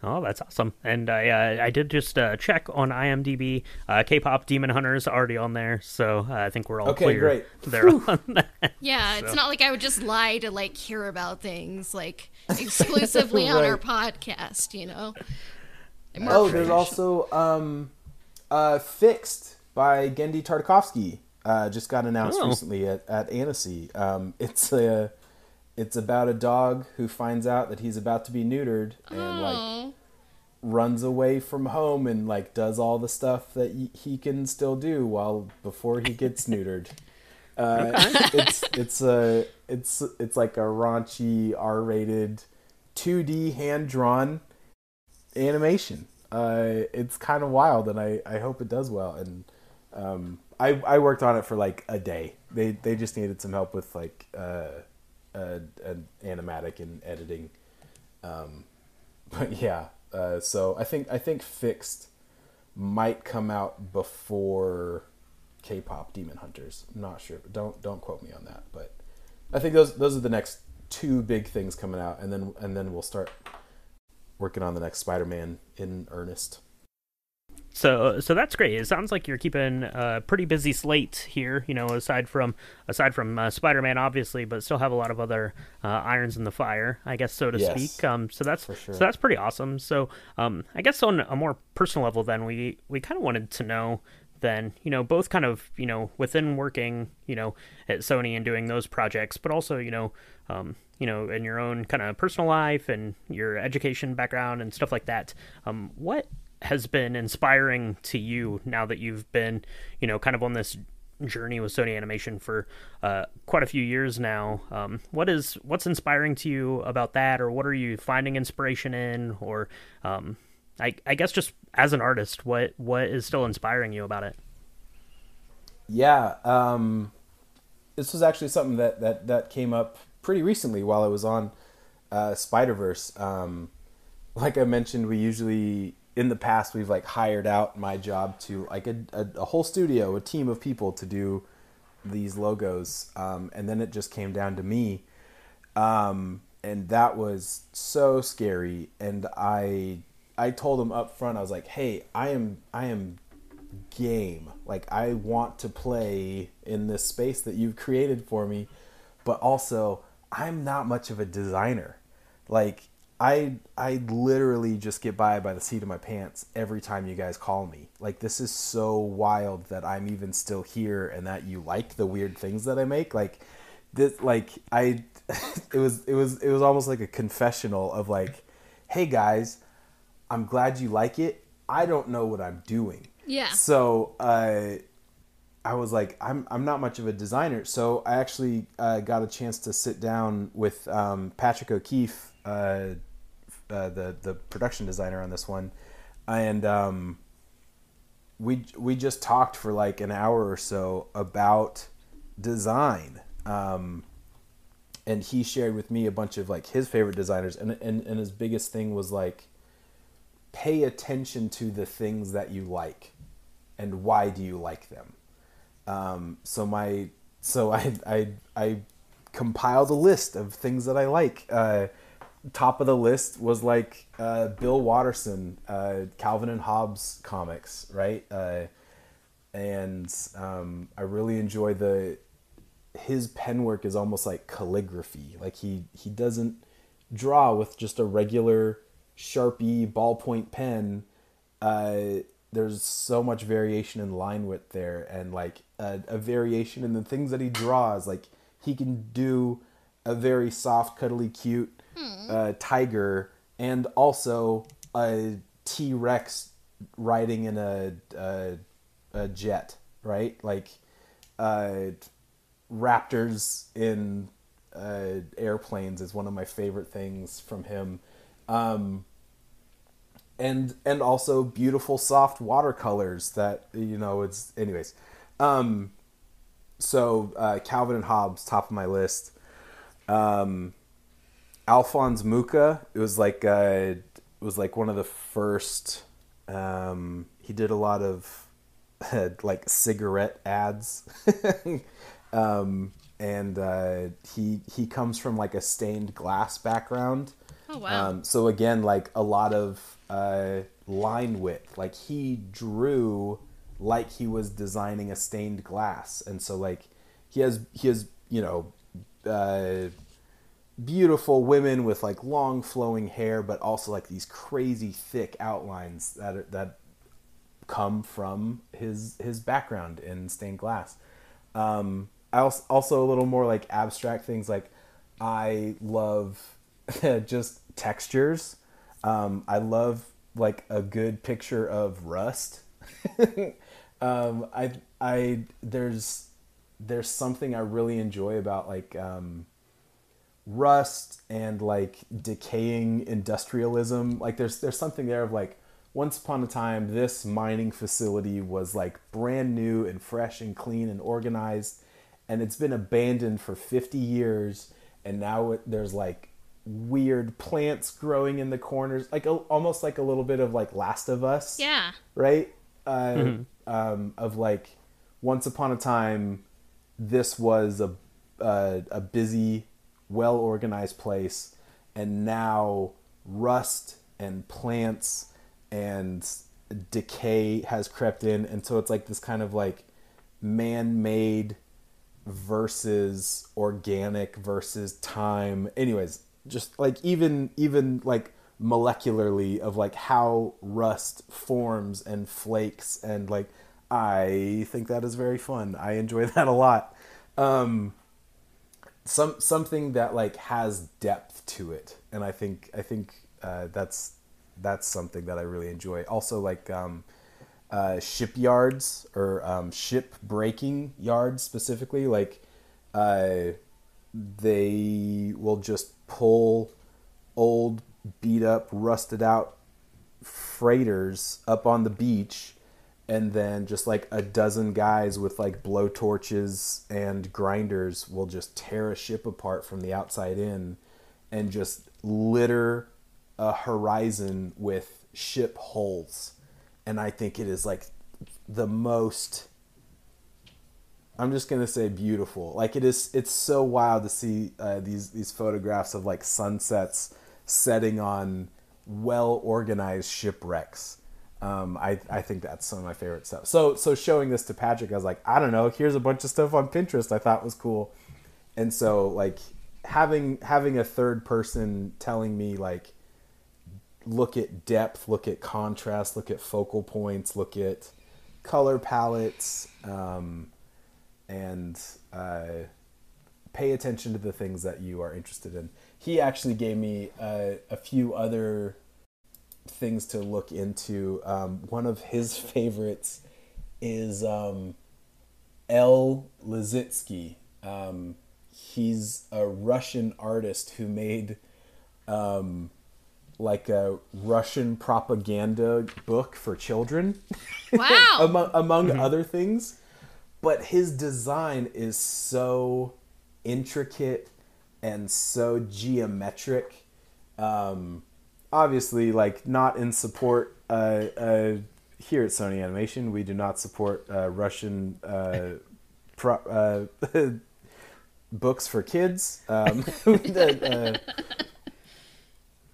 Oh, that's awesome! And I uh, I did just uh, check on IMDb. Uh, K-pop Demon Hunters already on there, so uh, I think we're all Okay, clear great. there on that. Yeah, it's not like I would just lie to like hear about things like exclusively on our podcast, you know. I'm Oh, there's also um, uh, Fixed by Genndy Tartakovsky. Uh, just got announced Oh. recently at, at Annecy. Um, it's a it's about a dog who finds out that he's about to be neutered and like Oh, runs away from home and like does all the stuff that y- he can still do while before he gets neutered. Uh, it's it's a it's it's like a raunchy R-rated 2D hand drawn animation. Uh, it's kind of wild, and I, I hope it does well. And um, I I worked on it for like a day. They they just needed some help with like uh, an animatic and editing. Um, but yeah, uh, so I think I think fixed might come out before K-pop Demon Hunters. I'm not sure. Don't don't quote me on that, but I think those those are the next two big things coming out, and then and then we'll start working on the next Spider-Man in earnest. So so that's great. It sounds like you're keeping a pretty busy slate here. You know, aside from aside from uh, Spider-Man, obviously, but still have a lot of other uh, irons in the fire, I guess, so to Yes, speak. Um, so that's sure. so that's pretty awesome. So um, I guess on a more personal level, then we we kind of wanted to know then you know both kind of you know within working you know at Sony and doing those projects, but also you know um, you know in your own kind of personal life and your education background and stuff like that. Um, what has been inspiring to you now that you've been you know kind of on this journey with Sony Animation for uh, quite a few years now. Um, what is what's inspiring to you about that, or what are you finding inspiration in, or um, I, I guess just as an artist, what what is still inspiring you about it? Yeah, um, this was actually something that, that, that came up pretty recently while I was on uh, Spider Verse. Um, like I mentioned, we usually in the past we've like hired out my job to like a, a, a whole studio, a team of people to do these logos, um, and then it just came down to me, um, and that was so scary. And I I told him up front, I was like, hey, I am I am game. Like I want to play in this space that you've created for me, but also I'm not much of a designer. Like I I literally just get by by the seat of my pants every time you guys call me. Like this is so wild that I'm even still here and that you like the weird things that I make. Like this like I it was it was it was almost like a confessional of like, "Hey guys, I'm glad you like it. I don't know what I'm doing." Yeah. So uh, I was like, I'm I'm not much of a designer, so I actually uh, got a chance to sit down with um, Patrick O'Keefe, uh, uh, the the production designer on this one, and um, we we just talked for like an hour or so about design. Um, and he shared with me a bunch of like his favorite designers and, and and his biggest thing was like pay attention to the things that you like and why do you like them um, so my so I, I I compiled a list of things that I like. Uh, top of the list was like uh, Bill Watterson, uh, Calvin and Hobbes comics, right? Uh, and um, I really enjoy the his pen work is almost like calligraphy. Like he he doesn't draw with just a regular Sharpie ballpoint pen. Uh, there's so much variation in line width there, and like a, a variation in the things that he draws. Like he can do a very soft, cuddly, cute uh, tiger, and also a T Rex riding in a, a a jet, right? Like uh, raptors in uh, airplanes is one of my favorite things from him. Um, and and also beautiful soft watercolors that you know it's anyways. Um so uh, calvin and hobbes top of my list. Um alphonse mucha it was like uh it was like one of the first um he did a lot of like cigarette ads. Um and uh he he comes from like a stained glass background Oh wow. um, so again, like a lot of uh, line width. Like he drew like he was designing a stained glass, and so like he has he has you know uh, beautiful women with like long flowing hair, but also like these crazy thick outlines that are, that come from his his background in stained glass. Um, I also, also a little more like abstract things like I love just textures. Um, I love like a good picture of rust. um, I I there's there's something I really enjoy about like um, rust and like decaying industrialism. Like there's there's something there of like once upon a time this mining facility was like brand new and fresh and clean and organized and it's been abandoned for 50 years and now it, there's like weird plants growing in the corners like a, almost like a little bit of like last of us. Yeah. right? Uh, um, of like once upon a time this was a a, a busy well organized place and now rust and plants and decay has crept in and so it's like this kind of like man-made versus organic versus time. Anyways just like even even like molecularly of like how rust forms and flakes and like i think that is very fun. I enjoy that a lot. Um some something that like has depth to it. And i think i think uh, that's that's something that i really enjoy. Also like um uh, shipyards or um, ship breaking yards specifically like uh, they will just pull old beat up rusted out freighters up on the beach and then just like a dozen guys with like blow torches and grinders will just tear a ship apart from the outside in and just litter a horizon with ship holes and i think it is like the most i'm just to say beautiful. Like it is it's so wild to see uh, these these photographs of like sunsets setting on well organized shipwrecks. Um, I, I think that's some of my favorite stuff. So so showing this to Patrick, I was like, I don't know, here's a bunch of stuff on Pinterest I thought was cool, and so like having having a third person telling me like, look at depth, look at contrast, look at focal points, look at color palettes, um, and uh, pay attention to the things that you are interested in. He actually gave me uh, a few other things to look into. Um, one of his favorites is um, El Lissitzky. Um, he's a Russian artist who made um, like a Russian propaganda book for children. Wow. among, among other things. But his design is so intricate and so geometric. Um, obviously, like not in support. Uh, uh, here at Sony Animation, we do not support uh, Russian uh, pro- uh, books for kids. Um, uh,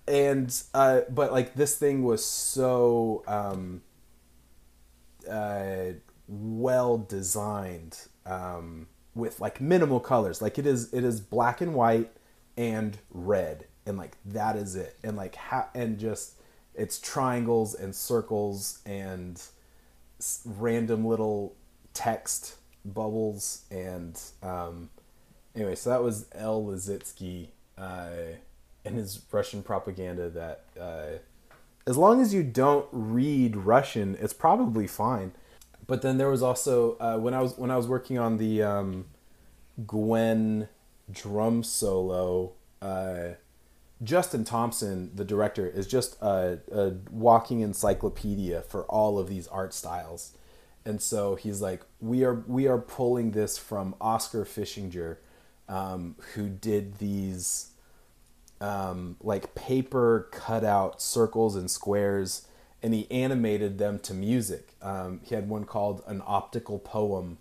and but like this thing was so um, well designed um, with like minimal colors. Like it is it is black and white and red, and like that is it. And like ha- and just it's triangles and circles and random little text bubbles and um, anyway. So that was El Lissitzky uh, and his Russian propaganda that. Uh, as long as you don't read Russian, it's probably fine. But then there was also uh, when I was when I was working on the um, Gwen drum solo. Uh, Justin Thompson, the director, is just a, a walking encyclopedia for all of these art styles, and so he's like, we are we are pulling this from Oskar Fischinger, um, who did these um, like paper cutout circles and squares, and he animated them to music. Um, he had one called an optical poem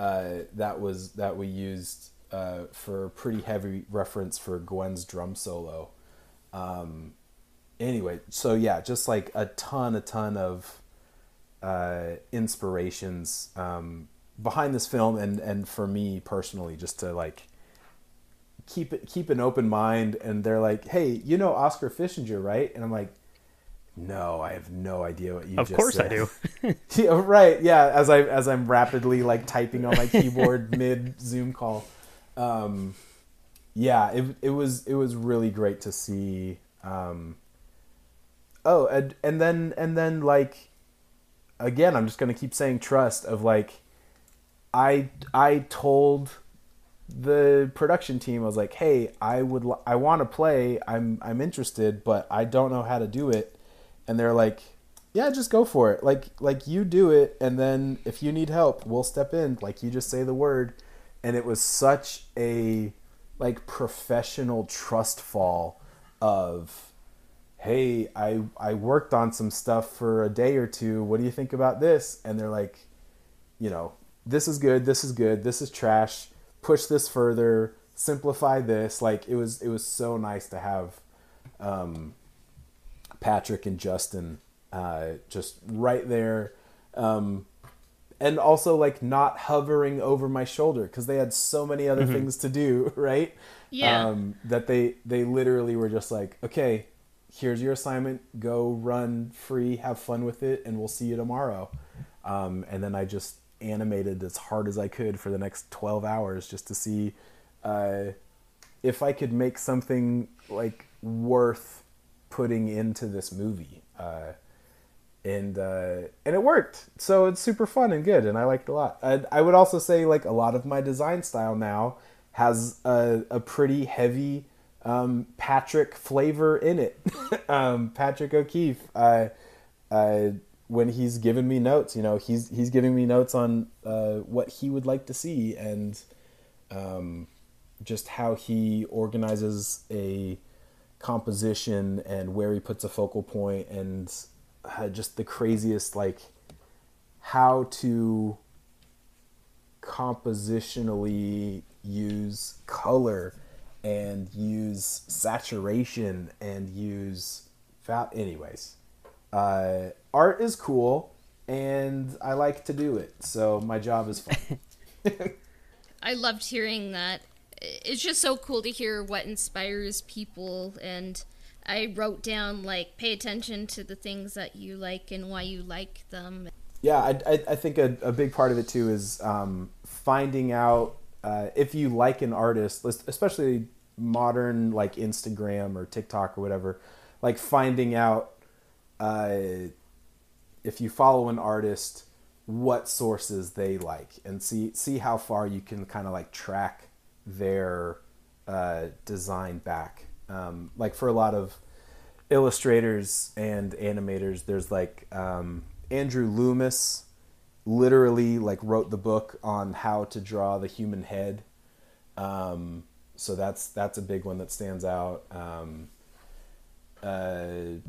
uh, that was that we used uh, for pretty heavy reference for Gwen's drum solo. Um, anyway, so yeah, just like a ton, a ton of uh, inspirations um, behind this film, and and for me personally, just to like keep it keep an open mind and they're like hey you know oskar fischinger right and i'm like no i have no idea what you just said. Of course I do. yeah, right yeah as i as i'm rapidly like typing on my keyboard mid zoom call um yeah it, it was it was really great to see um oh and, and then and then like again i'm just gonna keep saying trust of like i i told the production team I was like, "Hey, I would I want to play. I'm I'm interested, but I don't know how to do it." And they're like, "Yeah, just go for it. Like like you do it and then if you need help, we'll step in. Like you just say the word." And it was such a like professional trust fall of hey, I I worked on some stuff for a day or two. What do you think about this? And they're like, you know, this is good, this is good, this is trash. Push this further, simplify this. Like it was, it was so nice to have um, Patrick and Justin uh, just right there, um, and also like not hovering over my shoulder because they had so many other things to do, right? Yeah. Um, that they they literally were just like, okay, here's your assignment. Go run free, have fun with it, and we'll see you tomorrow. Um, and then I just animated as hard as I could for the next 12 hours just to see uh, if I could make something like worth putting into this movie. Uh, and uh, and it worked. So it's super fun and good, and I liked a lot. I, I would also say like a lot of my design style now has a, a pretty heavy um, Patrick flavor in it. um, Patrick O'Keefe. Uh, uh, when he's giving me notes, you know, he's he's giving me notes on uh, what he would like to see and um, just how he organizes a composition and where he puts a focal point and uh, just the craziest like how to compositionally use color and use saturation and use fat anyways uh, art is cool and i like to do it so my job is fun I loved hearing that. It's just so cool to hear what inspires people and I wrote down like pay attention to the things that you like and why you like them. yeah i, I, think a, a big part of it too is um, finding out uh, if you like an artist especially modern like instagram or tiktok or whatever like finding out uh, if you follow an artist what sources they like and see see how far you can kind of like track their uh, design back. Um, like for a lot of illustrators and animators, there's like um, Andrew Loomis literally like wrote the book on how to draw the human head. Um, so that's that's a big one that stands out. Um, uh,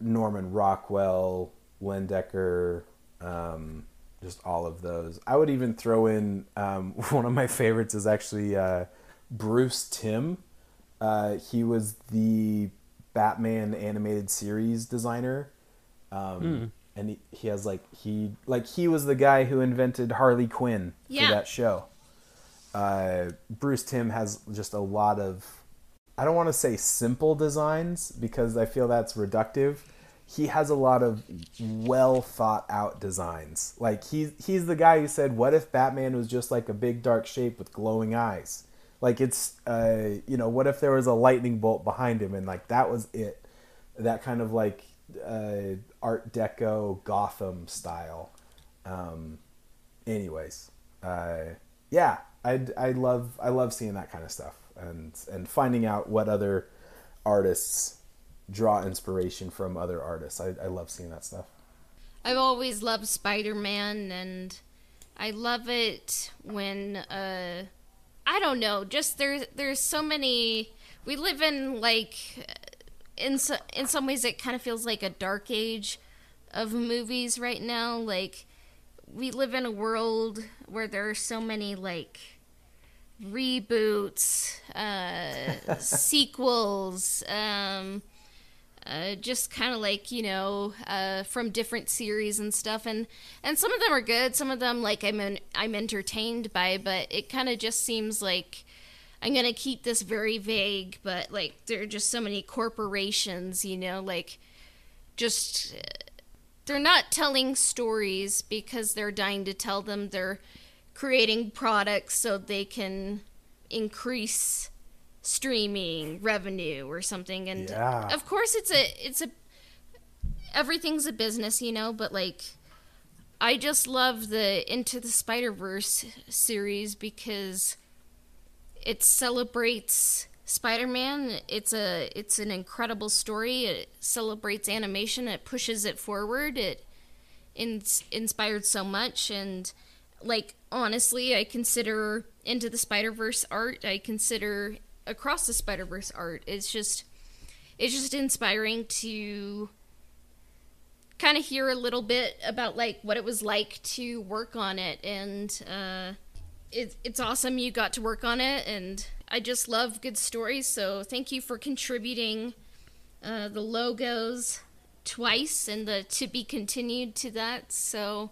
Norman Rockwell, Leyendecker, um, just all of those. I would even throw in um, one of my favorites is actually uh, Bruce Timm. Uh, he was the Batman animated series designer, um, and he, he has like he like he was the guy who invented Harley Quinn Yeah. for that show. Uh, Bruce Timm has just a lot of I don't want to say simple designs because I feel that's reductive. He has a lot of well thought out designs. Like he's he's the guy who said, "What if Batman was just like a big dark shape with glowing eyes?" Like it's uh, you know, what if there was a lightning bolt behind him and like that was it? That kind of like uh, Art Deco Gotham style. Um, anyways, uh, yeah, I I love I love seeing that kind of stuff and and finding out what other artists draw inspiration from other artists. I, I love seeing that stuff. I've always loved Spider Man, and I love it when uh, I don't know. Just there's there's so many. We live in like in so, in some ways it kind of feels like a dark age of movies right now. Like we live in a world where there are so many like reboots, uh, sequels, um, uh, just kind of like you know uh, from different series and stuff, and and some of them are good. Some of them like I'm I'm entertained by, but it kind of just seems like I'm gonna keep this very vague. But like there are just so many corporations, you know, like just uh, they're not telling stories because they're dying to tell them. They're creating products so they can increase streaming revenue or something. And Yeah. of course it's a it's a everything's a business you know but like i just love the into the spider verse series because it celebrates spider-man. It's a it's an incredible story. It celebrates animation. It pushes it forward. It ins- inspired so much. And like honestly i consider into the spider-verse art. I consider across the spider-verse art it's just it's just inspiring to kind of hear a little bit about like what it was like to work on it. And uh it, it's awesome you got to work on it. And i just love good stories. So thank you for contributing uh, the logos twice and the to be continued to that. So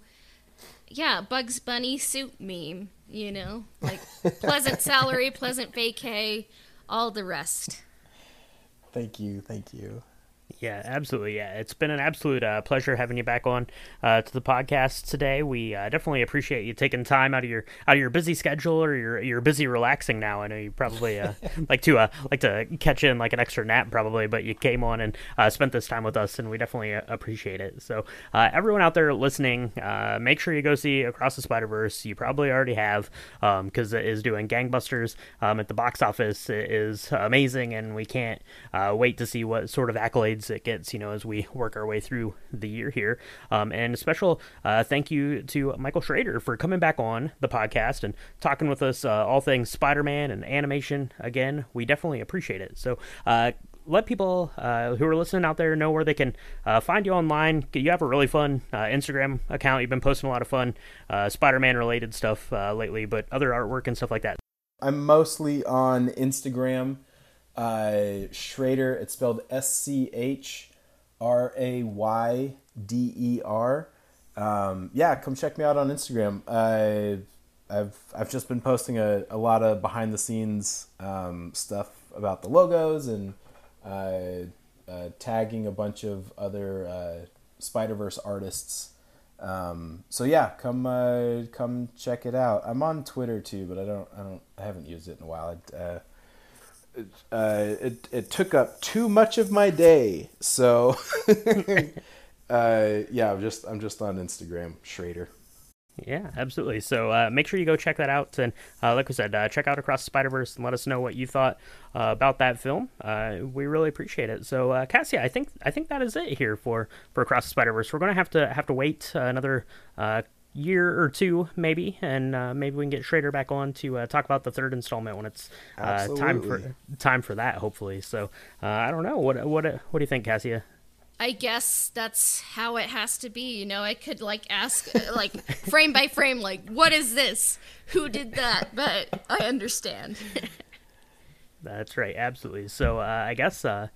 yeah bugs bunny suit meme you know? Like pleasant salary pleasant vacay all the rest Thank you, thank you. Yeah, absolutely. Yeah, it's been an absolute uh, pleasure having you back on uh, to the podcast today. We uh, definitely appreciate you taking time out of your out of your busy schedule or you're you're busy relaxing now. I know you probably uh, like to uh, like to catch in like an extra nap probably, but you came on and uh, spent this time with us, and we definitely appreciate it. So uh, everyone out there listening, uh, make sure you go see Across the Spider Verse. You probably already have because it is doing gangbusters um, at the box office. It is amazing, and we can't uh, wait to see what sort of accolades it gets. You know, as we work our way through the year here. Um, and a special uh, thank you to Michael Schrader for coming back on the podcast and talking with us uh, all things Spider-Man and animation. Again, we definitely appreciate it. So. Uh, let people uh, who are listening out there know where they can uh, find you online. You have a really fun uh, Instagram account. You've been posting a lot of fun uh, Spider-Man related stuff uh, lately, but other artwork and stuff like that. I'm mostly on Instagram. Uh, Schrayder, it's spelled S C H R A Y D E R. Um, yeah, come check me out on Instagram. I, I've I've just been posting a, a lot of behind the scenes um, stuff about the logos and uh, uh, tagging a bunch of other uh, Spider Verse artists. Um, so yeah, come uh, come check it out. I'm on Twitter too, but I don't I don't I haven't used it in a while. It, uh, it, it took up too much of my day, so Uh, yeah, I'm just I'm just on Instagram, Schrayder. Yeah, absolutely. So uh, make sure you go check that out, and uh, like I said, uh, check out Across Spider Verse and let us know what you thought uh, about that film. Uh, we really appreciate it. So, uh, Cassia, I think I think that is it here for for Across Spider Verse. We're gonna have to have to wait another year or two, maybe, and maybe we can get Schrayder back on to talk about the third installment when it's time for time for that, hopefully. So, I don't know. What what what do you think, Cassia? I guess that's how it has to be. You know, I could like ask, uh, like frame by frame, like, what is this? Who did that? But I understand. that's right, absolutely. So uh, I guess uh,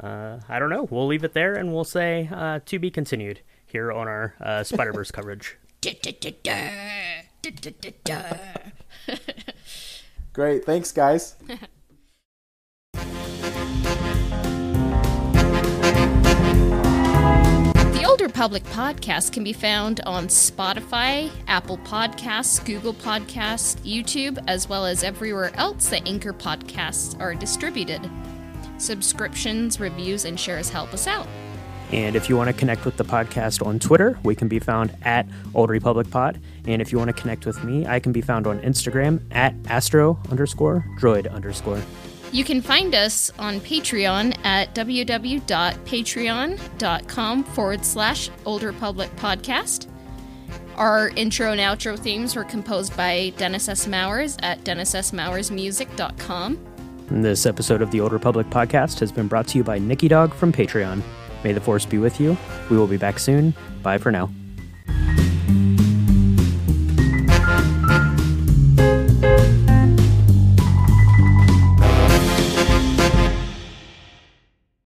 uh, I don't know. We'll leave it there, and we'll say uh, to be continued here on our uh, Spider Verse coverage. Great, thanks, guys. The Old Republic podcast can be found on Spotify, Apple Podcasts, Google Podcasts, YouTube, as well as everywhere else that Anchor podcasts are distributed. Subscriptions, reviews, and shares help us out. And if you want to connect with the podcast on Twitter, we can be found at Old Republic Pod. And if you want to connect with me, I can be found on Instagram at astro underscore droid underscore. You can find us on Patreon at www.patreon.com forward slash Old Republic Podcast. Our intro and outro themes were composed by Dennis S. Mowers at DennisSMowersMusic.com. This episode of the Old Republic Podcast has been brought to you by Nikki Dog from Patreon. May the force be with you. We will be back soon. Bye for now.